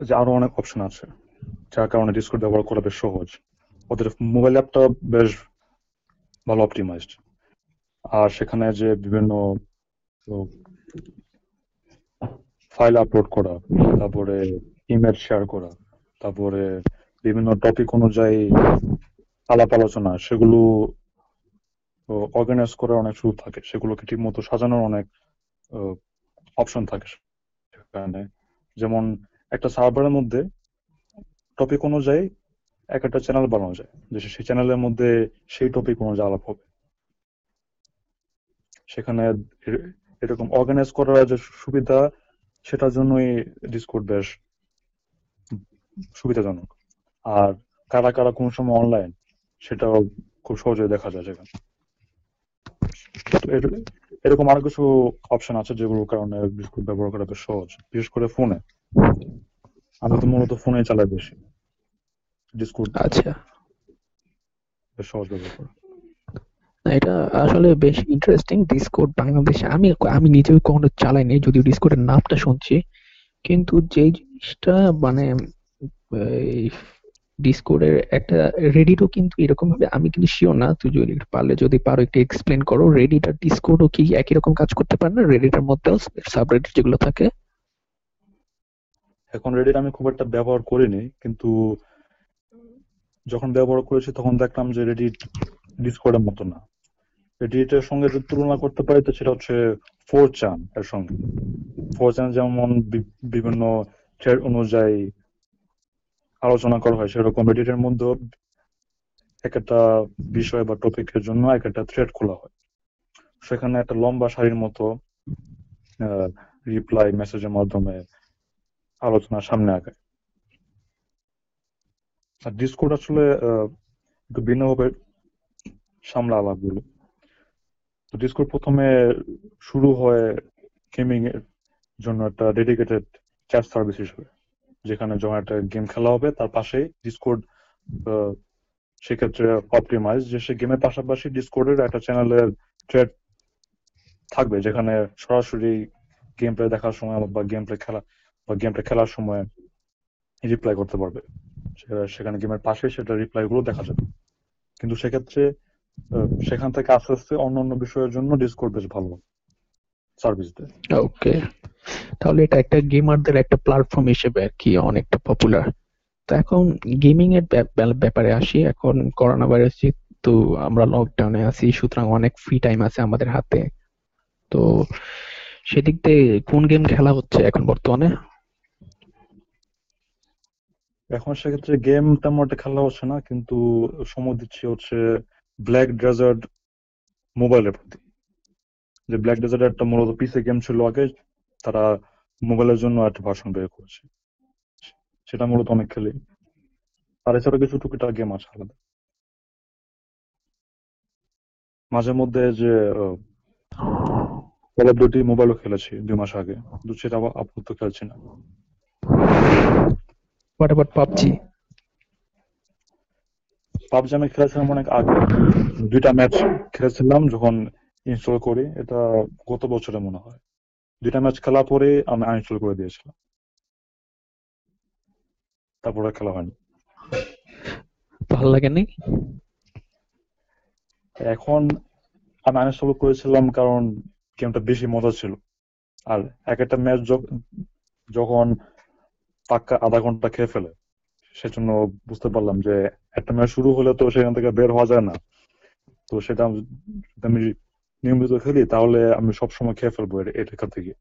যে আরও অনেক অপশন আছে, যার কারণে ডিসকর্ড ব্যবহার করা বেশ সহজ। ওদের মোবাইল অ্যাপটা বেশ ভালো অপটিমাইজড আর সেখানে যে বিভিন্ন ফাইল আপলোড করা, তারপরে ইমেল শেয়ার করা, তারপরে বিভিন্ন টপিক অনুযায়ী আলাপ আলোচনা, সেগুলো অর্গানাইজ করার অনেক সুযোগ থাকে। সেগুলোকে ঠিক মতো সাজানোর অনেক অপশন থাকে সেখানে। যেমন একটা সার্ভারের মধ্যে টপিক অনুযায়ী এক একটা চ্যানেল বানানো যায়। যে সেই চ্যানেলের মধ্যে সেই টপিক অনুযায়ী আলাপ হবে। সেখানে এরকম অর্গানাইজ করার যে সুবিধা, সেটার জন্যই ডিসকর্ড বেশ সুবিধাজনক। আর কারা কারা কোন সময় অনলাইন সেটাও খুব সহজে দেখা যায় সেখানে। এরকম আরও কিছু অপশন আছে যেগুলোর কারণে ডিসকর্ড ব্যবহার করা বেশ সহজ। বিশেষ করে ফোনে। আমি তো মূলত ফোনে চালাই বেশি। ডিসকর্ড আচ্ছা। বেশ সহজ ব্যবহার করা। এটা আসলে বেশ ইন্টারেস্টিং ডিসকর্ড বাংলাদেশে। আমি আমি নিজেও কখনো চালাইনি যদিও ডিসকর্ডের নামটা শুনছি। কিন্তু যেই জিনিসটা মানে এই ডিসকর্ডের একটা রেডিটও কিন্তু এরকম ভাবে, আমি কিন্তু শিওর না, তুই যদি পারলে, যদি পারো একটু এক্সপ্লেন করো রেডিট আর ডিসকর্ডও কি একই রকম কাজ করতে পারে না? রেডিটের মধ্যেও সাবরেডিট যেগুলো থাকে? এখন রেডিট আমি খুব একটা ব্যবহার করিনি, কিন্তু যখন ব্যবহার করেছি তখন দেখলাম যে রেডিট ডিসকর্ডের মতো না। রেডিটের সঙ্গে যদি তুলনা করতে পারি, তো সেটা হচ্ছে ফোর চান এর সঙ্গে। ফোর চান যেমন বিভিন্ন থ্রেড অনুযায়ী আলোচনা করা হয় সেরকম। রেডিটের মধ্যেও এক একটা বিষয় বা টপিকের জন্য এক একটা থ্রেড খোলা হয়। সেখানে একটা লম্বা সারির মতো রিপ্লাই মেসেজের মাধ্যমে আলোচনা সামনে আগায়। আর ডিসকর্ড আসলে একটু ভিন্নভাবে সামলা আলাপগুলো। তো ডিসকর্ড প্রথমে শুরু হয় গেমিং এর জন্য একটা ডেডিকেটেড চ্যাট সার্ভিস হিসেবে। যেখানে একটা গেম খেলা হবে, তার পাশেই ডিসকর্ড সেক্ষেত্রে অপটিমাইজ যে সে গেমের পাশাপাশি ডিসকর্ডের একটা চ্যানেলের থ্রেড থাকবে, যেখানে সরাসরি গেম প্লে দেখার সময় বা গেম প্লে খেলা, বা গেম প্লে খেলার সময় রিপ্লাই করতে পারবে। সেখানে গেমের পাশে সেটা রিপ্লাই গুলো দেখা যাবে। কিন্তু সেক্ষেত্রে সেখান থেকে আস্তে আস্তে অন্য অন্য বিষয়ের জন্য ডিসকর্ড বেশ ভালো সার্ভিস দেয়। ওকে তাহলে এটা একটা গেমারদের একটা প্ল্যাটফর্ম হিসেবে আর কি অনেকটা পপুলার তো এখন গেমিং এর ব্যাপারে আসি। এখন করোনা ভাইরাস যেহেতু আমরা লকডাউনে আছি, সুতরাং অনেক ফ্রি টাইম আছে আমাদের হাতে। তো সেদিক দিয়ে কোন গেম খেলা হচ্ছে এখন বর্তমানে? এখন সেক্ষেত্রে গেম তেমন একটা খেলা হচ্ছে না, কিন্তু সময় দিচ্ছি হচ্ছে ব্ল্যাক ডেজার্ট মোবাইলের প্রতি। যে ব্ল্যাক ডেজার্ট একটা মূলত পিসি গেম ছিল আগে তারা মোবাইলের জন্য একটা ভার্সন বের করেছে। সেটা মূলত অনেক খেলি। আর এছাড়া কিছু টুকিটাক গেম আছে আলাদা। মাঝে মধ্যে যে কল অফ ডিউটি মোবাইলও খেলেছি দুই মাস আগে। কিন্তু সেটা আপাতত খেলছি না। What about PUBG? পাবজি আমি খেলেছিলাম অনেক আগে। দুইটা ম্যাচ খেলেছিলাম যখন ইনস্টল করি। এটা গত বছরে মনে হয়। দুইটা ম্যাচ খেলা পরে আমি আনইনস্টল করে দিয়েছিলাম। তারপরে খেলা হয়নি। ভালো লাগেনি এখন আমি আনইনস্টল করেছিলাম কারণ গেমটা বেশি মজা ছিল। আর এক একটা ম্যাচ যখন পাক্কা আধা ঘণ্টা খেয়ে ফেলে সেজন্য বুঝতে পারলাম যে একটা ম্যাচ শুরু হলে তো সেখান থেকে বের হওয়া যায় না। তো সেটা আমি নিয়মিত খেলি তাহলে আমি সবসময় খেয়ে ফেলব এটা থেকে।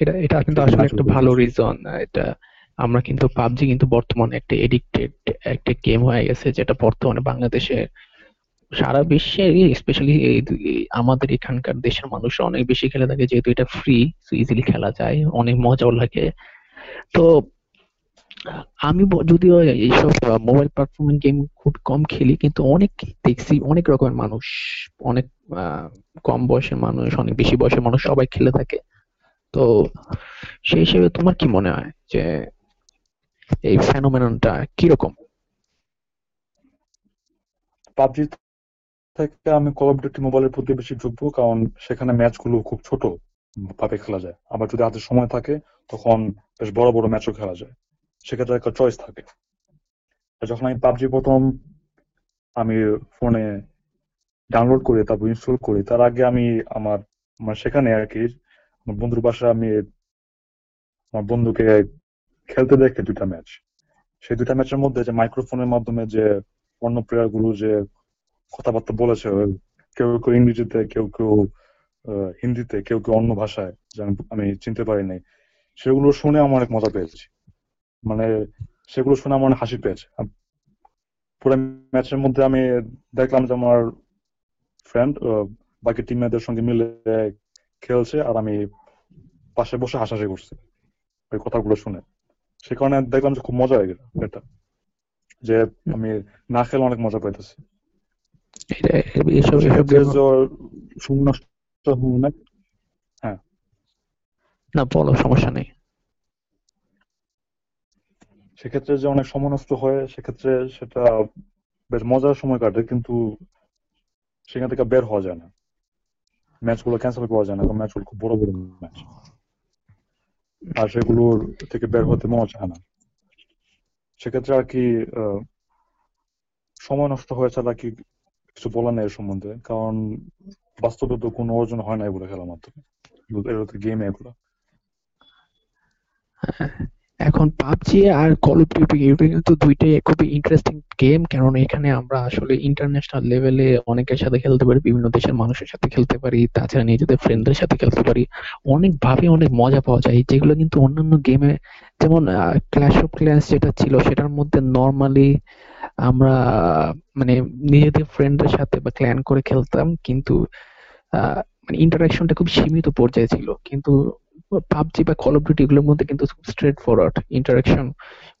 এটা এটা কিন্তু আসলে একটা ভালো রিজন এটা আমরা কিন্তু পাবজি কিন্তু বর্তমানে একটা এডিক্টেড একটা গেম হয়ে গেছে যেটা বর্তমানে বাংলাদেশে সারা বিশ্বে স্পেশালি আমাদের এখানকার দেশের মানুষ অনেক বেশি খেলে থাকে যেহেতু এটা ফ্রি ইজিলি খেলা যায় অনেক মজাও লাগে। তো আমি যদিও এইসব মোবাইল পারফরমেন্স গেম খুব কম খেলি, কিন্তু অনেক দেখছি, অনেক রকমের মানুষ, অনেক কম বয়সের মানুষ, অনেক বেশি বয়সের মানুষ সবাই খেলে থাকে। তো সেই হিসেবে তোমার কি মনে হয় যে এই ফেনোমেননটা কীরকম? পাবজি থেকে আমি কল অফ ডিউটি মোবাইলের প্রতি বেশি ঝুঁকবো কারণ সেখানে ম্যাচগুলো খুব ছোট ভাবে খেলা যায়। আবার যদি হাতে সময় থাকে, তখন বেশ বড় বড় ম্যাচও খেলা যায়। সেক্ষেত্রে একটা চয়েস থাকে। যখন আমি পাবজি প্রথম আমি ফোনে ডাউনলোড করি, তারপর ইনস্টল করি, তার আগে আমি আমার আমার সেখানে আর কি, আমার বন্ধুর বাসায় আমি আমার বন্ধুকে খেলতে দেখে দুটা ম্যাচ সেই দুটা ম্যাচের মধ্যে যে মাইক্রোফোনের মাধ্যমে যে অন্য প্লেয়ারগুলো যে কথাবার্তা বলেছে কেউ কেউ ইংরেজিতে, কেউ কেউ হিন্দিতে, কেউ কেউ অন্য ভাষায় আমি চিনতে পারিনি, সেগুলো শুনে আমার অনেক মজা পেয়েছি। মানে সেগুলো শুনে আমার হাসি পেয়েছে। পুরো ম্যাচের মধ্যে আমি দেখলাম যে আমার ফ্রেন্ড বাকি টিমমেটদের সঙ্গে মিলে খেলছে আর আমি পাশে বসে হাসাহাসি করছি ওই কথাগুলো শুনে। সে কারণে দেখলাম যে খুব মজা হয়ে গেল এটা যে আমি না খেলে অনেক মজা পাইতেছি। হ্যাঁ। না বলো সমস্যা নেই। সেক্ষেত্রে যে অনেক সময় নষ্ট হয়, সেক্ষেত্রে সেটা বেশ মজার সময় কাটে, কিন্তু সেখান থেকে বের হওয়া যায় না। ম্যাচগুলো ক্যান্সেল করা যায় না, কারণ ম্যাচগুলো খুব বড় বড় ম্যাচ। আর সেগুলোর থেকে বের হতে মজা চায় না। সেক্ষেত্রে আর কি সময় নষ্ট হয়ে ছাড়া কি কিছু বলার নেই এর সম্বন্ধে, কারণ বাস্তবে তো কোনো অর্জন হয় না এগুলো খেলার মাধ্যমে। এগুলো তো গেম এগুলো। এখন পাবজি আর কল অফ ডিউটি কিন্তু দুইটাই খুবই ইন্টারেস্টিং গেম কারণ এখানে আমরা আসলে ইন্টারন্যাশনাল লেভেলে অনেকের সাথে খেলতে পারি, বিভিন্ন দেশের মানুষের সাথে খেলতে পারি, তাছাড়া নিজেদের ফ্রেন্ডদের সাথে খেলতে পারি। অনেক ভাবে অনেক মজা পাওয়া যায়। যেগুলো কিন্তু অন্যান্য গেমে যেমন ক্ল্যাশ অফ ক্ল্যাশ যেটা ছিল, সেটার মধ্যে নর্মালি আমরা মানে নিজেদের ফ্রেন্ডদের সাথে বা ক্ল্যান করে খেলতাম, কিন্তু মানে ইন্টারাকশনটা খুব সীমিত পর্যায়ে ছিল। কিন্তু পাবজি বা কল অফ ডিউটি এগুলোর মধ্যে কিন্তু খুব স্ট্রেট ফরওয়ার্ড ইন্টারাকশন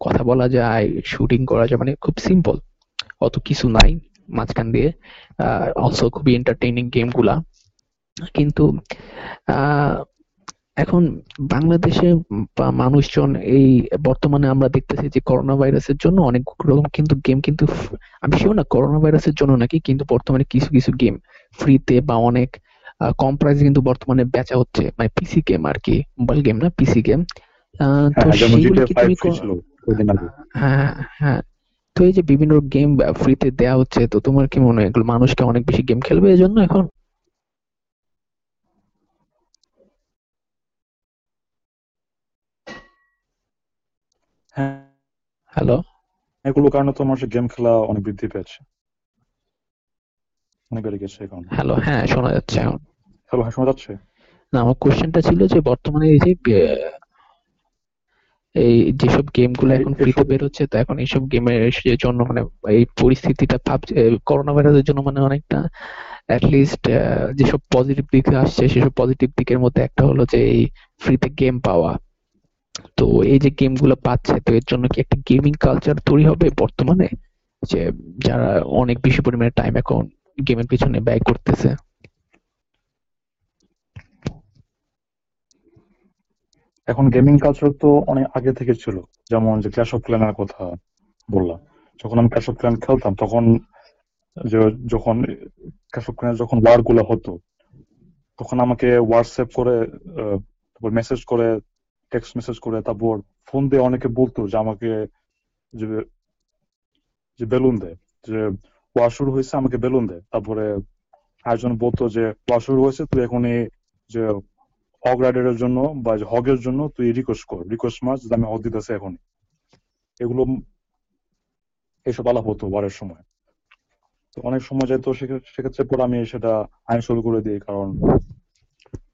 কথা বলা যায় শুটিং করা যায় মানে খুব সিম্পল অত কিছু নাই মাঝখান দিয়ে। অলসো খুবই এন্টারটেইনিং গেমগুলা কিন্তু এখন বাংলাদেশে মানুষজন এই বর্তমানে আমরা দেখতেছি যে করোনা ভাইরাসের জন্য অনেক রকম কিন্তু গেম কিন্তু, আমি শিওর না করোনা ভাইরাসের জন্য নাকি, কিন্তু বর্তমানে কিছু কিছু গেম ফ্রিতে বা অনেক কম প্রাইসে কিন্তু বর্তমানে বেচা হচ্ছে। মানে পিসি গেম আর কি মোবাইল গেম না পিসি গেম তো হ্যাঁ, সেইগুলো কি তুমি হ্যাঁ হ্যাঁ। তো এই যে বিভিন্ন গেম ফ্রিতে দেয়া হচ্ছে তো তোমার কি মনে হয় এগুলো মানুষকে অনেক বেশি গেম খেলবে এই জন্য এখন? হ্যাঁ। হ্যালো এগুলো কারণে তো মানুষের গেম খেলা অনেক বৃদ্ধি পেয়েছে অনেক বেড়ে গেছে এই কারণে হ্যালো হ্যাঁ শোনা যাচ্ছে এখন। হ্যালো হ্যাঁ শোনা যাচ্ছে? না আমার কোশ্চেনটা ছিল যে বর্তমানে এই যে এই যেসব গেমগুলো এখন ফ্রিতে বের হচ্ছে তো এখন এইসব গেমের জন্য মানে এই পরিস্থিতিটা ভাবছে করোনা ভাইরাসের জন্য মানে অনেকটা অ্যাটলিস্ট যেসব পজিটিভ দিক আসছে সেসব পজিটিভ দিকের মধ্যে একটা হলো যে এই ফ্রিতে গেম পাওয়া। তো এই যে গেমগুলো পাচ্ছে তো এর জন্য কি একটা গেমিং কালচার তৈরি হবে বর্তমানে? যে যারা অনেক বেশি পরিমাণে টাইম এখন গেমের পিছনে ব্যয় করতেছে। এখন গেমিং কালচার তো অনেক আগে থেকে ছিল। যেমন যে ক্ল্যাশ অফ ক্ল্যানের কথা বললাম। যখন আমি ক্ল্যাশ অফ ক্ল্যান খেলতাম, তখন যে যখন ক্ল্যাশ অফ ক্ল্যানের যখন ওয়ারগুলো হতো, তখন আমাকে হোয়াটসঅ্যাপ করে তারপর মেসেজ করে টেক্সট মেসেজ করে, তারপর ফোন দিয়ে অনেকে বলতো যে আমাকে যে যে বেলুন দেয়, যে ওয়ার শুরু হয়েছে, আমাকে বেলুন দেয়। তারপরে আরেকজন বলতো যে, ওয়ার শুরু হয়েছে, তুই এখনই যে হগ রাইডারের জন্য বা হগের জন্য তুই রিকোয়েস্ট কর। রিকোয়েস্ট যে আমি হগ দিতেছি এখনই। এগুলো এসব আলাপ হতো বারের সময়। তো অনেক সময় যেত সেক্ষে- সেক্ষেত্রে পরে আমি সেটা আইন শুরু করে দিই, কারণ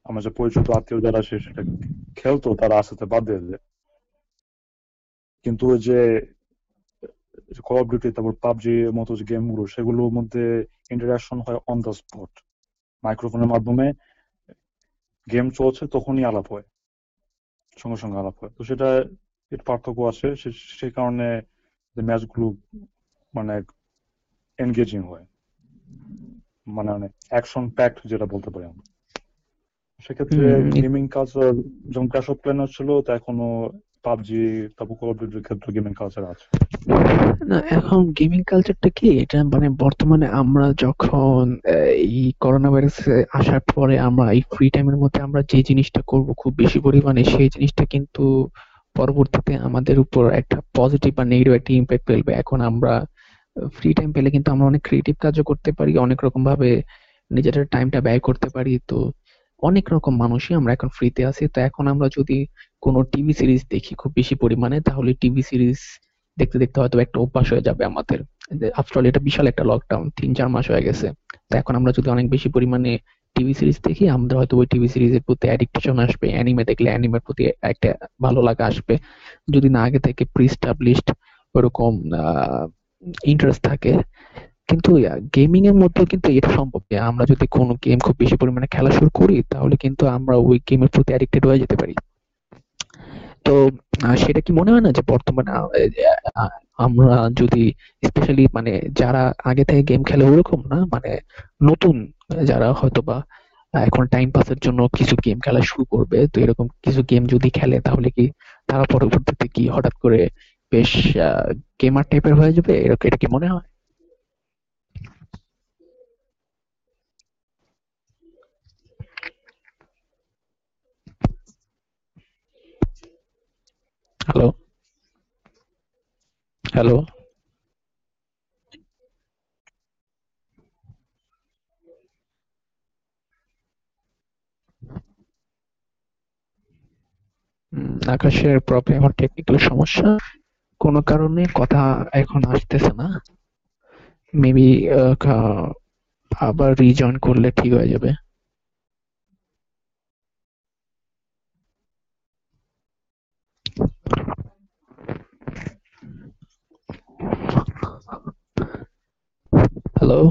আমার যে পরিচিত আত্মীয় যারা সেটা খেলতো, তারা আস্তে বাদ দেয় কিন্তু যে কল অফ ডিউটি তারপর পাবজি মতো যে গেমগুলো সেগুলোর মধ্যে ইন্টারাকশন হয় অন দ্য স্পট মাইক্রোফোনের মাধ্যমে গেম চলছে তখনই আলাপ হয় সঙ্গে সঙ্গে আলাপ হয়। তো সেটা এর পার্থক্য আছে সে- সেই কারণে ম্যাচগুলো মানে এনগেজিং হয়। মানে মানে অ্যাকশন প্যাক্ট যেটা বলতে পারি আমরা। সেক্ষেত্রে গেমিং কালচার যেমন ক্র্যাশ অফ প্ল্যানার ছিল তা এখনও পাবজি, তারপর কল অফ ডিউটির ক্ষেত্রে গেমিং কালচার আছে। না, এখন গেমিং কালচারটা কি? এটা মানে বর্তমানে আমরা যখন এই করোনা ভাইরাস আসার পরে আমরা এই ফ্রি টাইমের মধ্যে আমরা যে জিনিসটা করব খুব বেশি পরিমাণে, সেই জিনিসটা কিন্তু পরবর্তীতে আমাদের উপর একটা পজিটিভ বা নেগেটিভ একটা ইম্প্যাক্ট ফেলবে। এখন আমরা ফ্রি টাইম পেলে কিন্তু আমরা অনেক ক্রিয়েটিভ কাজও করতে পারি, অনেক রকম ভাবে নিজেদের টাইমটা ব্যয় করতে পারি। তো অনেক রকম মানুষই আমরা এখন ফ্রিতে আছি। তো এখন আমরা যদি কোনো টিভি সিরিজ দেখি খুব বেশি পরিমাণে, তাহলে টিভি সিরিজ দেখতে দেখতে হয়তো একটা অভ্যাস হয়ে যাবে আমাদের। আফটার এটা বিশাল একটা লকডাউন তিন চার মাস হয়ে গেছে। তো এখন আমরা যদি অনেক বেশি পরিমাণে টিভি সিরিজ দেখি, আমাদের হয়তো ওই টিভি সিরিজের প্রতি অ্যাডিকশন আসবে অ্যানিমে দেখলে অ্যানিমের প্রতি একটা ভালো লাগা আসবে। যদি না আগে থেকে প্রি স্টাবলিশড ওরকম ইন্টারেস্ট থাকে কিন্তু গেমিং এর মধ্যেও কিন্তু এটা সম্ভব যে আমরা যদি কোনো গেম খুব বেশি পরিমাণে খেলা শুরু করি, তাহলে কিন্তু আমরা ওই গেমের প্রতি অ্যাডিক্টেড হয়ে যেতে পারি। তো সেটা কি মনে হয় না যে বর্তমানে আমরা যদি স্পেশালি মানে যারা আগে থেকে গেম খেলে ওরকম না মানে নতুন যারা হয়তো বা এখন টাইম পাসের জন্য কিছু গেম খেলা শুরু করবে, তো এরকম কিছু গেম যদি খেলে, তাহলে কি তারা পরবর্তীতে কি হঠাৎ করে বেশ গেমার টাইপের হয়ে যাবে? এরকম এটা কি মনে হয়? হ্যালো হ্যালো আকাশের প্রবলেম আমার টেকনিক্যাল সমস্যা। কোনো কারণে কথা এখন আসতেছে না। মেবি আবার রিজয়েন করলে ঠিক হয়ে যাবে। হ্যালো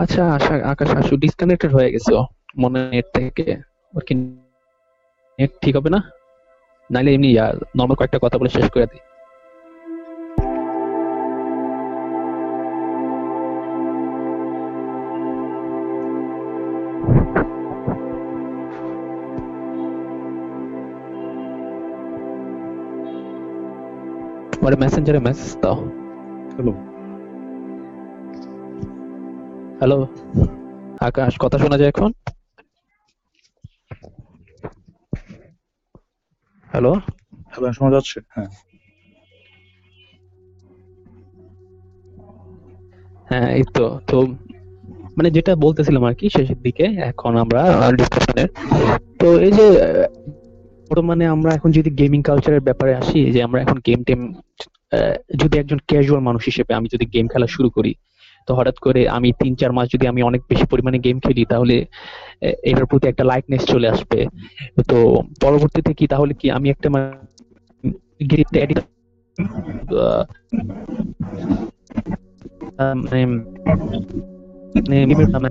আচ্ছা আশা, আকাশ আসু ডিসকানেক্টেড হয়ে গেছে মনে নেট থেকে। ওর কি নেট ঠিক হবে না? নাইলে এমনি নর্মাল কয়েকটা কথা বলে শেষ করে দিই। পরে মেসেঞ্জারে মেসেজ দাও। হ্যালো হ্যালো আকাশ কথা শোনা যায় এখন? হ্যালো হ্যালো শোনা যাচ্ছে? হ্যাঁ। হ্যাঁ এই তো তো মানে যেটা বলতেছিলাম আর কি শেষের দিকে এখন আমরা ডিসকাশনের তো এই যে বর্তমানে আমরা এখন যদি গেমিং কালচারের ব্যাপারে আসি, যে আমরা এখন গেম টেম যদি একজন ক্যাজুয়াল মানুষ হিসেবে আমি যদি গেম খেলা শুরু করি, তো হঠাৎ করে আমি তিন, চার মাস যদি আমি অনেক বেশি পরিমাণে গেম খেলি, তাহলে এটার প্রতি একটা লাইকনেস চলে আসবে। তো পরবর্তীতে কি, তাহলে কি আমি একটা মানে মানে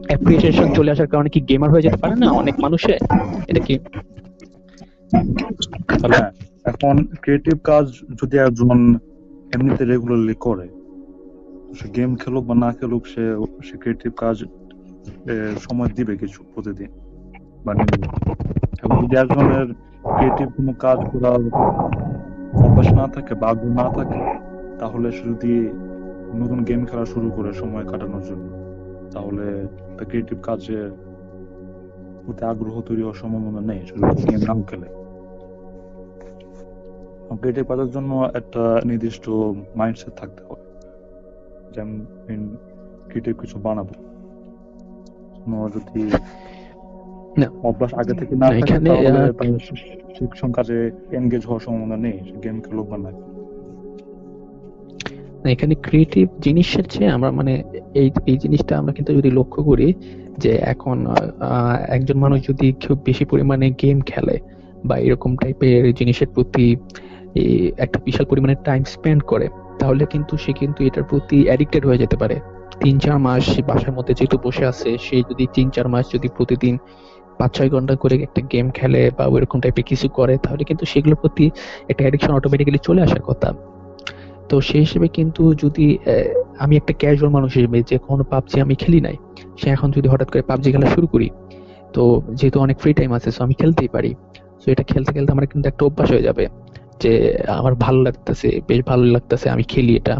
চলে আসার কারণে কি গেমার হয়ে যেতে পারে না অনেক মানুষে? এটা কি হ্যাঁ এখন ক্রিয়েটিভ কাজ যদি একজন এমনিতে রেগুলারলি করে সে গেম খেলুক বা না খেলুক, সে সে ক্রিয়েটিভ কাজ সময় দিবে কিছু প্রতিদিন বা এবং যদি একজনের ক্রিয়েটিভ কোনো কাজ করার অভ্যাস না থাকে বা আগ্রহ না থাকে, তাহলে সে যদি নতুন গেম খেলা শুরু করে সময় কাটানোর জন্য, তাহলে ক্রিয়েটিভ কাজে প্রতি আগ্রহ তৈরি হওয়ার সম্ভাবনা নেই গেম নাও খেলে ক্রিয়েটিভ কাজের জন্য একটা নির্দিষ্ট মাইন্ডসেট থাকতে হবে যেমন ক্রিয়েটিভ কিছু বানাবো যদি। অভ্যাস আগে থেকে না থাকে তাহলে শিক্ষণ কাজে এনগেজ হওয়ার সম্ভাবনা নেই গেম খেলুক বা না খেলুক। না, এখানে ক্রিয়েটিভ জিনিসের চেয়ে আমরা মানে এই এই জিনিসটা আমরা কিন্তু যদি লক্ষ্য করি যে এখন একজন মানুষ যদি খুব বেশি পরিমাণে গেম খেলে বা এরকম টাইপের জিনিসের প্রতি একটা বিশাল পরিমাণে টাইম স্পেন্ড করে তাহলে কিন্তু সে কিন্তু এটার প্রতি অ্যাডিক্টেড হয়ে যেতে পারে। তিন চার মাস বাসার মধ্যে যেহেতু বসে আছে সে যদি তিন চার মাস যদি প্রতিদিন পাঁচ ছয় ঘণ্টা করে একটা গেম খেলে বা ওইরকম টাইপের কিছু করে তাহলে কিন্তু সেগুলোর প্রতি একটা অ্যাডিকশন অটোমেটিক্যালি চলে আসার কথা। তো সেই হিসেবে কিন্তু যদি আমি একটা ক্যাজুয়াল মানুষ হিসেবে যে কখনো পাবজি আমি খেলি নাই, সে এখন যদি হঠাৎ করে পাবজি খেলা শুরু করি, তো যেহেতু অনেক ফ্রি টাইম আছে সো আমি খেলতেই পারি। তো এটা খেলতে খেলতে আমার কিন্তু একটা অভ্যাস হয়ে যাবে যে আমার ভালো লাগতেছে, বেশ ভালো লাগতেছে আমি খেলি এটা।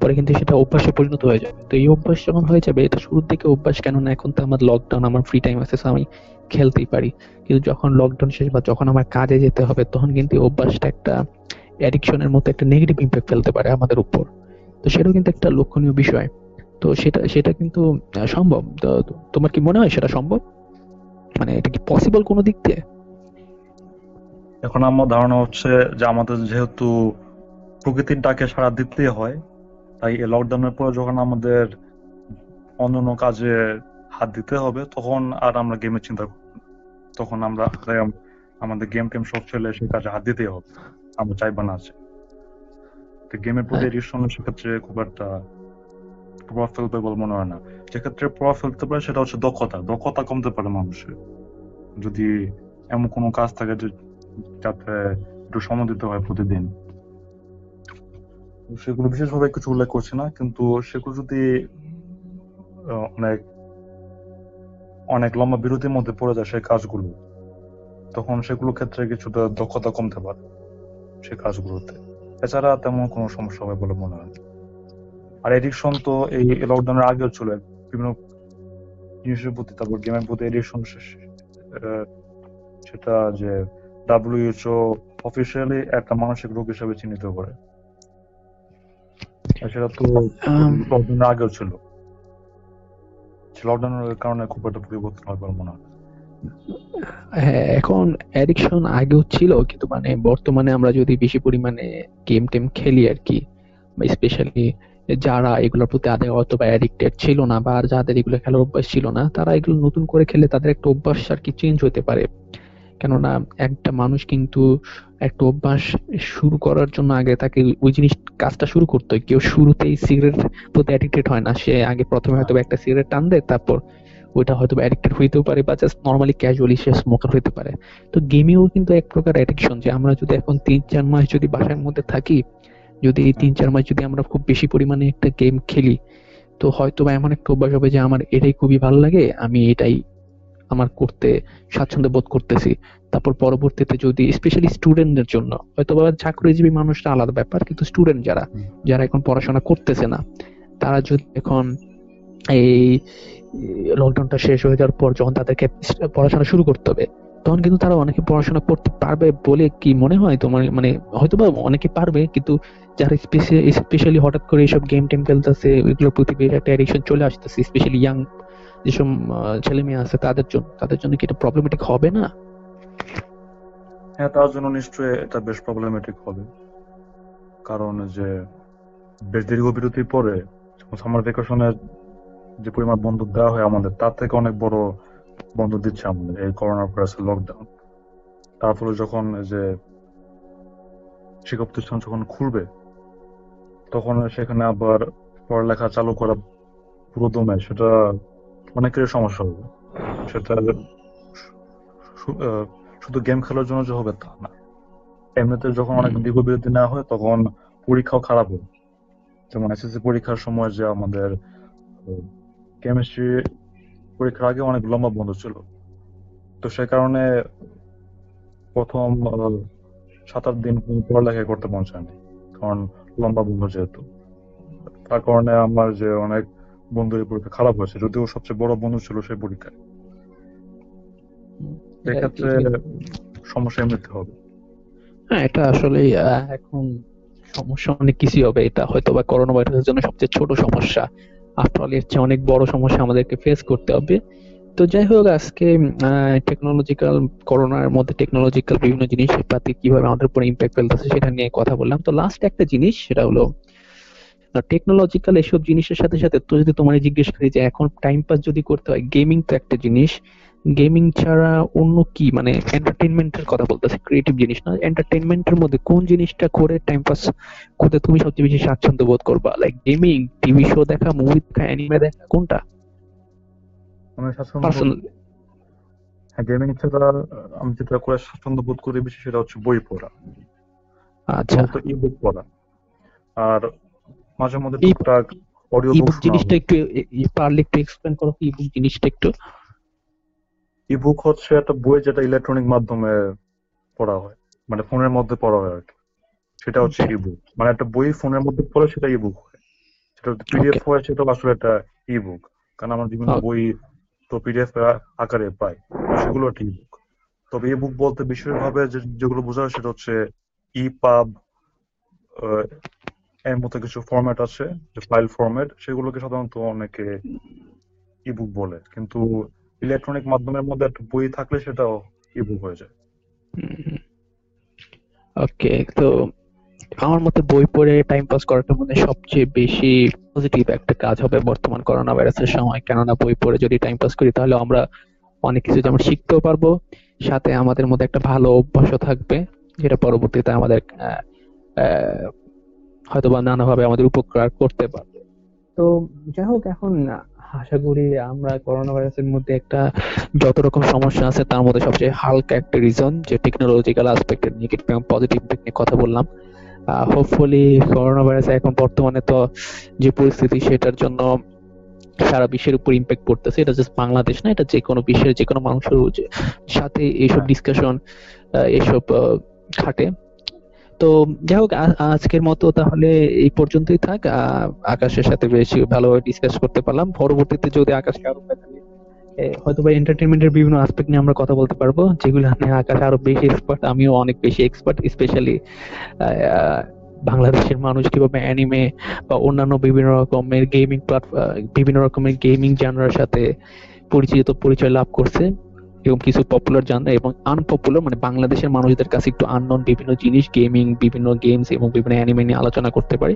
পরে কিন্তু সেটা অভ্যাসে পরিণত হয়ে যাবে। তো এই অভ্যাস যখন হয়ে যাবে, এটা শুরুর দিকে অভ্যাস কেন না এখন তো আমার লকডাউন আমার ফ্রি টাইম আছে আমি খেলতেই পারি। কিন্তু যখন লকডাউন শেষ বা যখন আমার কাজে যেতে হবে, তখন কিন্তু অভ্যাসটা একটা অ্যাডিকশনের মতো একটা নেগেটিভ ইম্প্যাক্ট ফেলতে পারে আমাদের উপর। তো সেটাও কিন্তু একটা লক্ষণীয় বিষয়। তো সেটা সেটা কিন্তু সম্ভব। তোমার কি মনে হয় সেটা সম্ভব? মানে এটা কি পসিবল কোনো দিক দিয়ে? এখন আমার ধারণা হচ্ছে যে আমাদের যেহেতু প্রকৃতির ডাকে সাড়া দিতে হয়, তাই এই লকডাউনের পর যখন আমাদের অন্যান্য কাজে হাত দিতে হবে, তখন আর আমরা গেমের চিন্তা তখন আমরা, আমাদের গেম টেম সব ফেলে সেই কাজে হাত দিতেই হবে। আমরা চাইবা না আছে তো গেমের প্রতি হ্যাঁ। এডিকশন সেক্ষেত্রে খুব একটা প্রভাব ফেলবে বলে মনে হয় না। যেক্ষেত্রে প্রভাব ফেলতে পারে সেটা হচ্ছে দক্ষতা। দক্ষতা কমতে পারে মানুষের। যদি এমন কোনো কাজ থাকে যে যাতে একটু সময় দিতে হয় প্রতিদিন। সেগুলো বিশেষভাবে কিছু উল্লেখ করছে না কিন্তু সেগুলো যদি অনেক অনেক লম্বা বিরতির মধ্যে পড়ে যায় সেই কাজগুলো তখন সেগুলো ক্ষেত্রে কিছুটা দক্ষতা কমতে পারে। সেই কাজগুলোতে। এছাড়া তেমন কোনো সমস্যা হবে বলে মনে হয় আর এডিকশন তো এই লকডাউনের আগেও ছিল। বিভিন্ন জিনিসের প্রতি তারপর গেমের প্রতি এডিকশন সেটা যে ডাব্লিউএইচও অফিসিয়ালি একটা মানসিক রোগ হিসেবে চিহ্নিত করে। সেটা তো লকডাউনের আগেও ছিল। লকডাউনের কারণে খুব একটা পরিবর্তন হয় বলে মনে। হ্যাঁ এখন অ্যাডিকশন আগেও ছিল কিন্তু মানে বর্তমানে আমরা যদি বেশি পরিমাণে গেম টেম খেলি আর কি স্পেশালি যারা এগুলোর প্রতি আগে অথবা অ্যাডিক্টেড ছিল না বা যাদের এগুলো খেলার অভ্যাস ছিল না তারা এগুলো নতুন করে খেলে তাদের একটা অভ্যাস আর কি চেঞ্জ হতে পারে। কেননা একটা মানুষ কিন্তু একটা অভ্যাস শুরু করার জন্য আগে তাকে ওই জিনিস কাজটা শুরু করতে হয়। কেউ শুরুতেই সিগারেট প্রতি অ্যাডিক্টেড হয় না। সে আগে প্রথমে হয়তো একটা সিগারেট টান দেয় তারপর ওইটা হয়তো অ্যাডিক্টেড হইতেও পারে বা জাস্ট নর্মালি ক্যাজুয়ালি সে স্মোকার হইতে পারে। তো গেমেও কিন্তু এক প্রকার অ্যাডিকশন যে আমরা যদি এখন তিন চার মাস যদি বাসার মধ্যে থাকি যদি এই তিন চার মাস যদি আমরা খুব বেশি পরিমাণে একটা গেম খেলি তো হয়তো বা এমন একটা অভ্যাস হবে যে আমার এটাই খুবই ভালো লাগে আমি এটাই আমার করতে স্বাচ্ছন্দ্য বোধ করতেছি। তারপর পরবর্তীতে যদি স্পেশালি স্টুডেন্টদের জন্য হয়তো বা চাকরিজীবী মানুষটা আলাদা ব্যাপার কিন্তু স্টুডেন্ট যারা যারা এখন পড়াশোনা করতেছে না তারা যদি এখন এই লকডাউনটা শেষ হয়ে যাওয়ার পর যখন তাদেরকে পড়াশোনা শুরু করতে হবে, তখন কিন্তু তারা অনেকে পড়াশোনা করতে পারবে বলে কি মনে হয় তোমার? মানে হয়তোবা অনেকে পারবে, কিন্তু যারা স্পেশালি হঠাৎ করে এইসব গেম টেম খেলতেছে এগুলোর প্রতি একটা অ্যাডিকশন চলে আসতেছে স্পেশালি ইয়াং যেসব ছেলে মেয়ে আছে তাদের জন্য। তাদের জন্য কি এটা প্রবলেমেটিক হবে না? হ্যাঁ তার জন্য নিশ্চয়ই এটা বেশ প্রবলেমেটিক হবে। কারণ যে বেশ দীর্ঘ বিরতির পরে সামার ভেকেশনের যে পরিমাণ বন্ধ দেওয়া হয় আমাদের তার থেকে অনেক বড় বন্ধ দিচ্ছে আমাদের এই করোনা ভাইরাসের লকডাউন তার ফলে যখন যে শিক্ষা প্রতিষ্ঠান যখন খুলবে তখন সেখানে আবার পড়ালেখা চালু করা পুরো দমে সেটা অনেকেরই সমস্যা হবে। সেটা শুধু গেম খেলার জন্য যে হবে তা না। এমনিতে যখন অনেক দীর্ঘ বিরতি নেওয়া হয় তখন পরীক্ষাও খারাপ হয়। যেমন এসএসসি পরীক্ষার সময় যে আমাদের কেমিস্ট্রি পরীক্ষার আগে অনেক লম্বা বন্ধ ছিল। তো সে কারণে প্রথম সাত আট দিন পড়ালেখা করতে পৌঁছায়নি কারণ লম্বা বন্ধ যেহেতু। তার কারণে আমার যে অনেক বন্ধুর পরীক্ষা খারাপ হয়েছে যদিও সবচেয়ে বড় বন্ধু ছিল সেই পরীক্ষায়। এক্ষেত্রে সমস্যা এমনিতে হবে। হ্যাঁ এটা আসলে এখন সমস্যা অনেক কিছুই হবে। এটা হয়তো বা করোনা ভাইরাসের জন্য সবচেয়ে ছোট সমস্যা। আফটার এর চেয়ে অনেক বড় সমস্যা আমাদেরকে ফেস করতে হবে। তো যাই হোক, আজকে টেকনোলজিক্যাল করোনার মধ্যে টেকনোলজিক্যাল বিভিন্ন জিনিস পাতি কীভাবে আমাদের উপর ইম্প্যাক্ট ফেলতেছে সেটা নিয়ে কথা বললাম। তো লাস্ট একটা জিনিস, সেটা হলো টেকনোলজিক্যাল এসব জিনিসের সাথে সাথে তো যদি তোমার জিজ্ঞেস করি যে এখন টাইম পাস যদি করতে হয় গেমিং তো একটা জিনিস গেমিং ছাড়া অন্য কি? মানে এন্টারটেইনমেন্টের কথা বলতেছি ক্রিয়েটিভ জিনিস না। এন্টারটেইনমেন্টের মধ্যে কোন জিনিসটা করে টাইম পাস করতে তুমি সবচেয়ে বেশি স্বাচ্ছন্দ্য বোধ করবা? লাইক গেমিং টিভি শো দেখা মুভি দেখা অ্যানিমে দেখা কোনটা? আমি স্বাচ্ছন্দ্য হ্যাঁ গেমিং ছাড়া আমি যেটা করে স্বাচ্ছন্দ্য বোধ করি বেশি সেটা হচ্ছে বই পড়া। আচ্ছা। তো ই বুক পড়া। আর মাঝে মধ্যে টুকটাক অডিও বুক জিনিসটা একটু পারলে একটু এক্সপ্লেন করো ই বুক জিনিসটা একটু। ইবুক হচ্ছে একটা বই যেটা ইলেকট্রনিক মাধ্যমে পড়া হয়। মানে ফোনের মধ্যে পড়া হয় আর কি। সেটা হচ্ছে ইবুক আচ্ছা। মানে একটা বই ফোনের মধ্যে পড়ে সেটা ইবুক হয়। সেটা পিডিএফ হয় সেটা আসলে একটা ইবুক কারণ আমার বিভিন্ন বই তো পিডিএফ আকারে পাই। সেগুলো একটা ইবুক তবে ইবুক বলতে বিশেষভাবে যেগুলো বোঝা হয় সেটা হচ্ছে ই পাব এর মতো কিছু ফরম্যাট আছে যে ফাইল ফরম্যাট সেগুলোকে সাধারণত অনেকে ইবুক বলে। কিন্তু ইলেকট্রনিক মাধ্যমের মধ্যে একটা বই থাকলে সেটাও ইবুক হয়ে যায়। ওকে তো আমার মতে বই পড়ে টাইম পাস করাটা মনে সবচেয়ে বেশি পজিটিভ একটা কাজ হবে বর্তমান করোনা ভাইরাসের সময়। কেননা বই পড়ে যদি টাইম পাস করি তাহলে আমরা অনেক কিছু যেমন শিখতেও পারব সাথে আমাদের মধ্যে একটা ভালো অভ্যাসও থাকবে যেটা পরবর্তীতে আমাদের হয়তোবা নানাভাবে আমাদের উপকার করতে পারবে। তো যাই হোক এখন আশা করি আমরা করোনা ভাইরাসের মধ্যে একটা যত রকম সমস্যা আছে তার মধ্যে সবচেয়ে হালকা একটা রিজন যে টেকনোলজিক্যাল অ্যাসপেক্টের নেগেটিভ এবং পজিটিভ দিক নিয়ে কথা বললাম। হোপফুলি করোনা ভাইরাস এখন বর্তমানে তো যে পরিস্থিতি সেটার জন্য সারা বিশ্বের উপর ইম্প্যাক্ট পড়তেছে এটা জাস্ট বাংলাদেশ না এটা যে কোনো বিশ্বের যে কোনো মানুষের সাথে এইসব ডিসকাশন এইসব খাটে তো যাই হোক আজকের মতো তাহলে এই পর্যন্তই থাক। আকাশের সাথে বেশি ভালোভাবে ডিসকাস করতে পারলাম। পরবর্তীতে যদি আকাশকে আরও হয়তো বা এন্টারটেনমেন্টের বিভিন্ন আসপেক্ট নিয়ে আমরা কথা বলতে পারব। যেগুলো নিয়ে আকাশ আরও বেশি এক্সপার্ট আমিও অনেক বেশি এক্সপার্ট স্পেশালি বাংলাদেশের মানুষ কীভাবে অ্যানিমে বা অন্যান্য বিভিন্ন রকমের গেমিং প্ল্যাটফর্ম বিভিন্ন রকমের গেমিং জানার সাথে পরিচিত পরিচয় লাভ করছে। এবং কিছু পপুলার জানরা এবং আনপপুলার মানে বাংলাদেশের মানুষদের কাছে একটু আননোন বিভিন্ন জিনিস গেমিং বিভিন্ন গেমস এবং বিভিন্ন অ্যানিমে নিয়ে আলোচনা করতে পারি।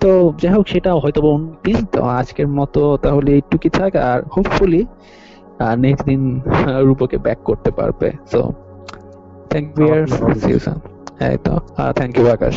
তো যাই হোক সেটা হয়তো দিন তো আজকের মতো তাহলে একটু কি থাক আর হোপফুলি নেক্সট দিন রূপকে ব্যাক করতে পারবে। সো থ্যাংক ইউ ইউ এই তো থ্যাংক ইউ আকাশ।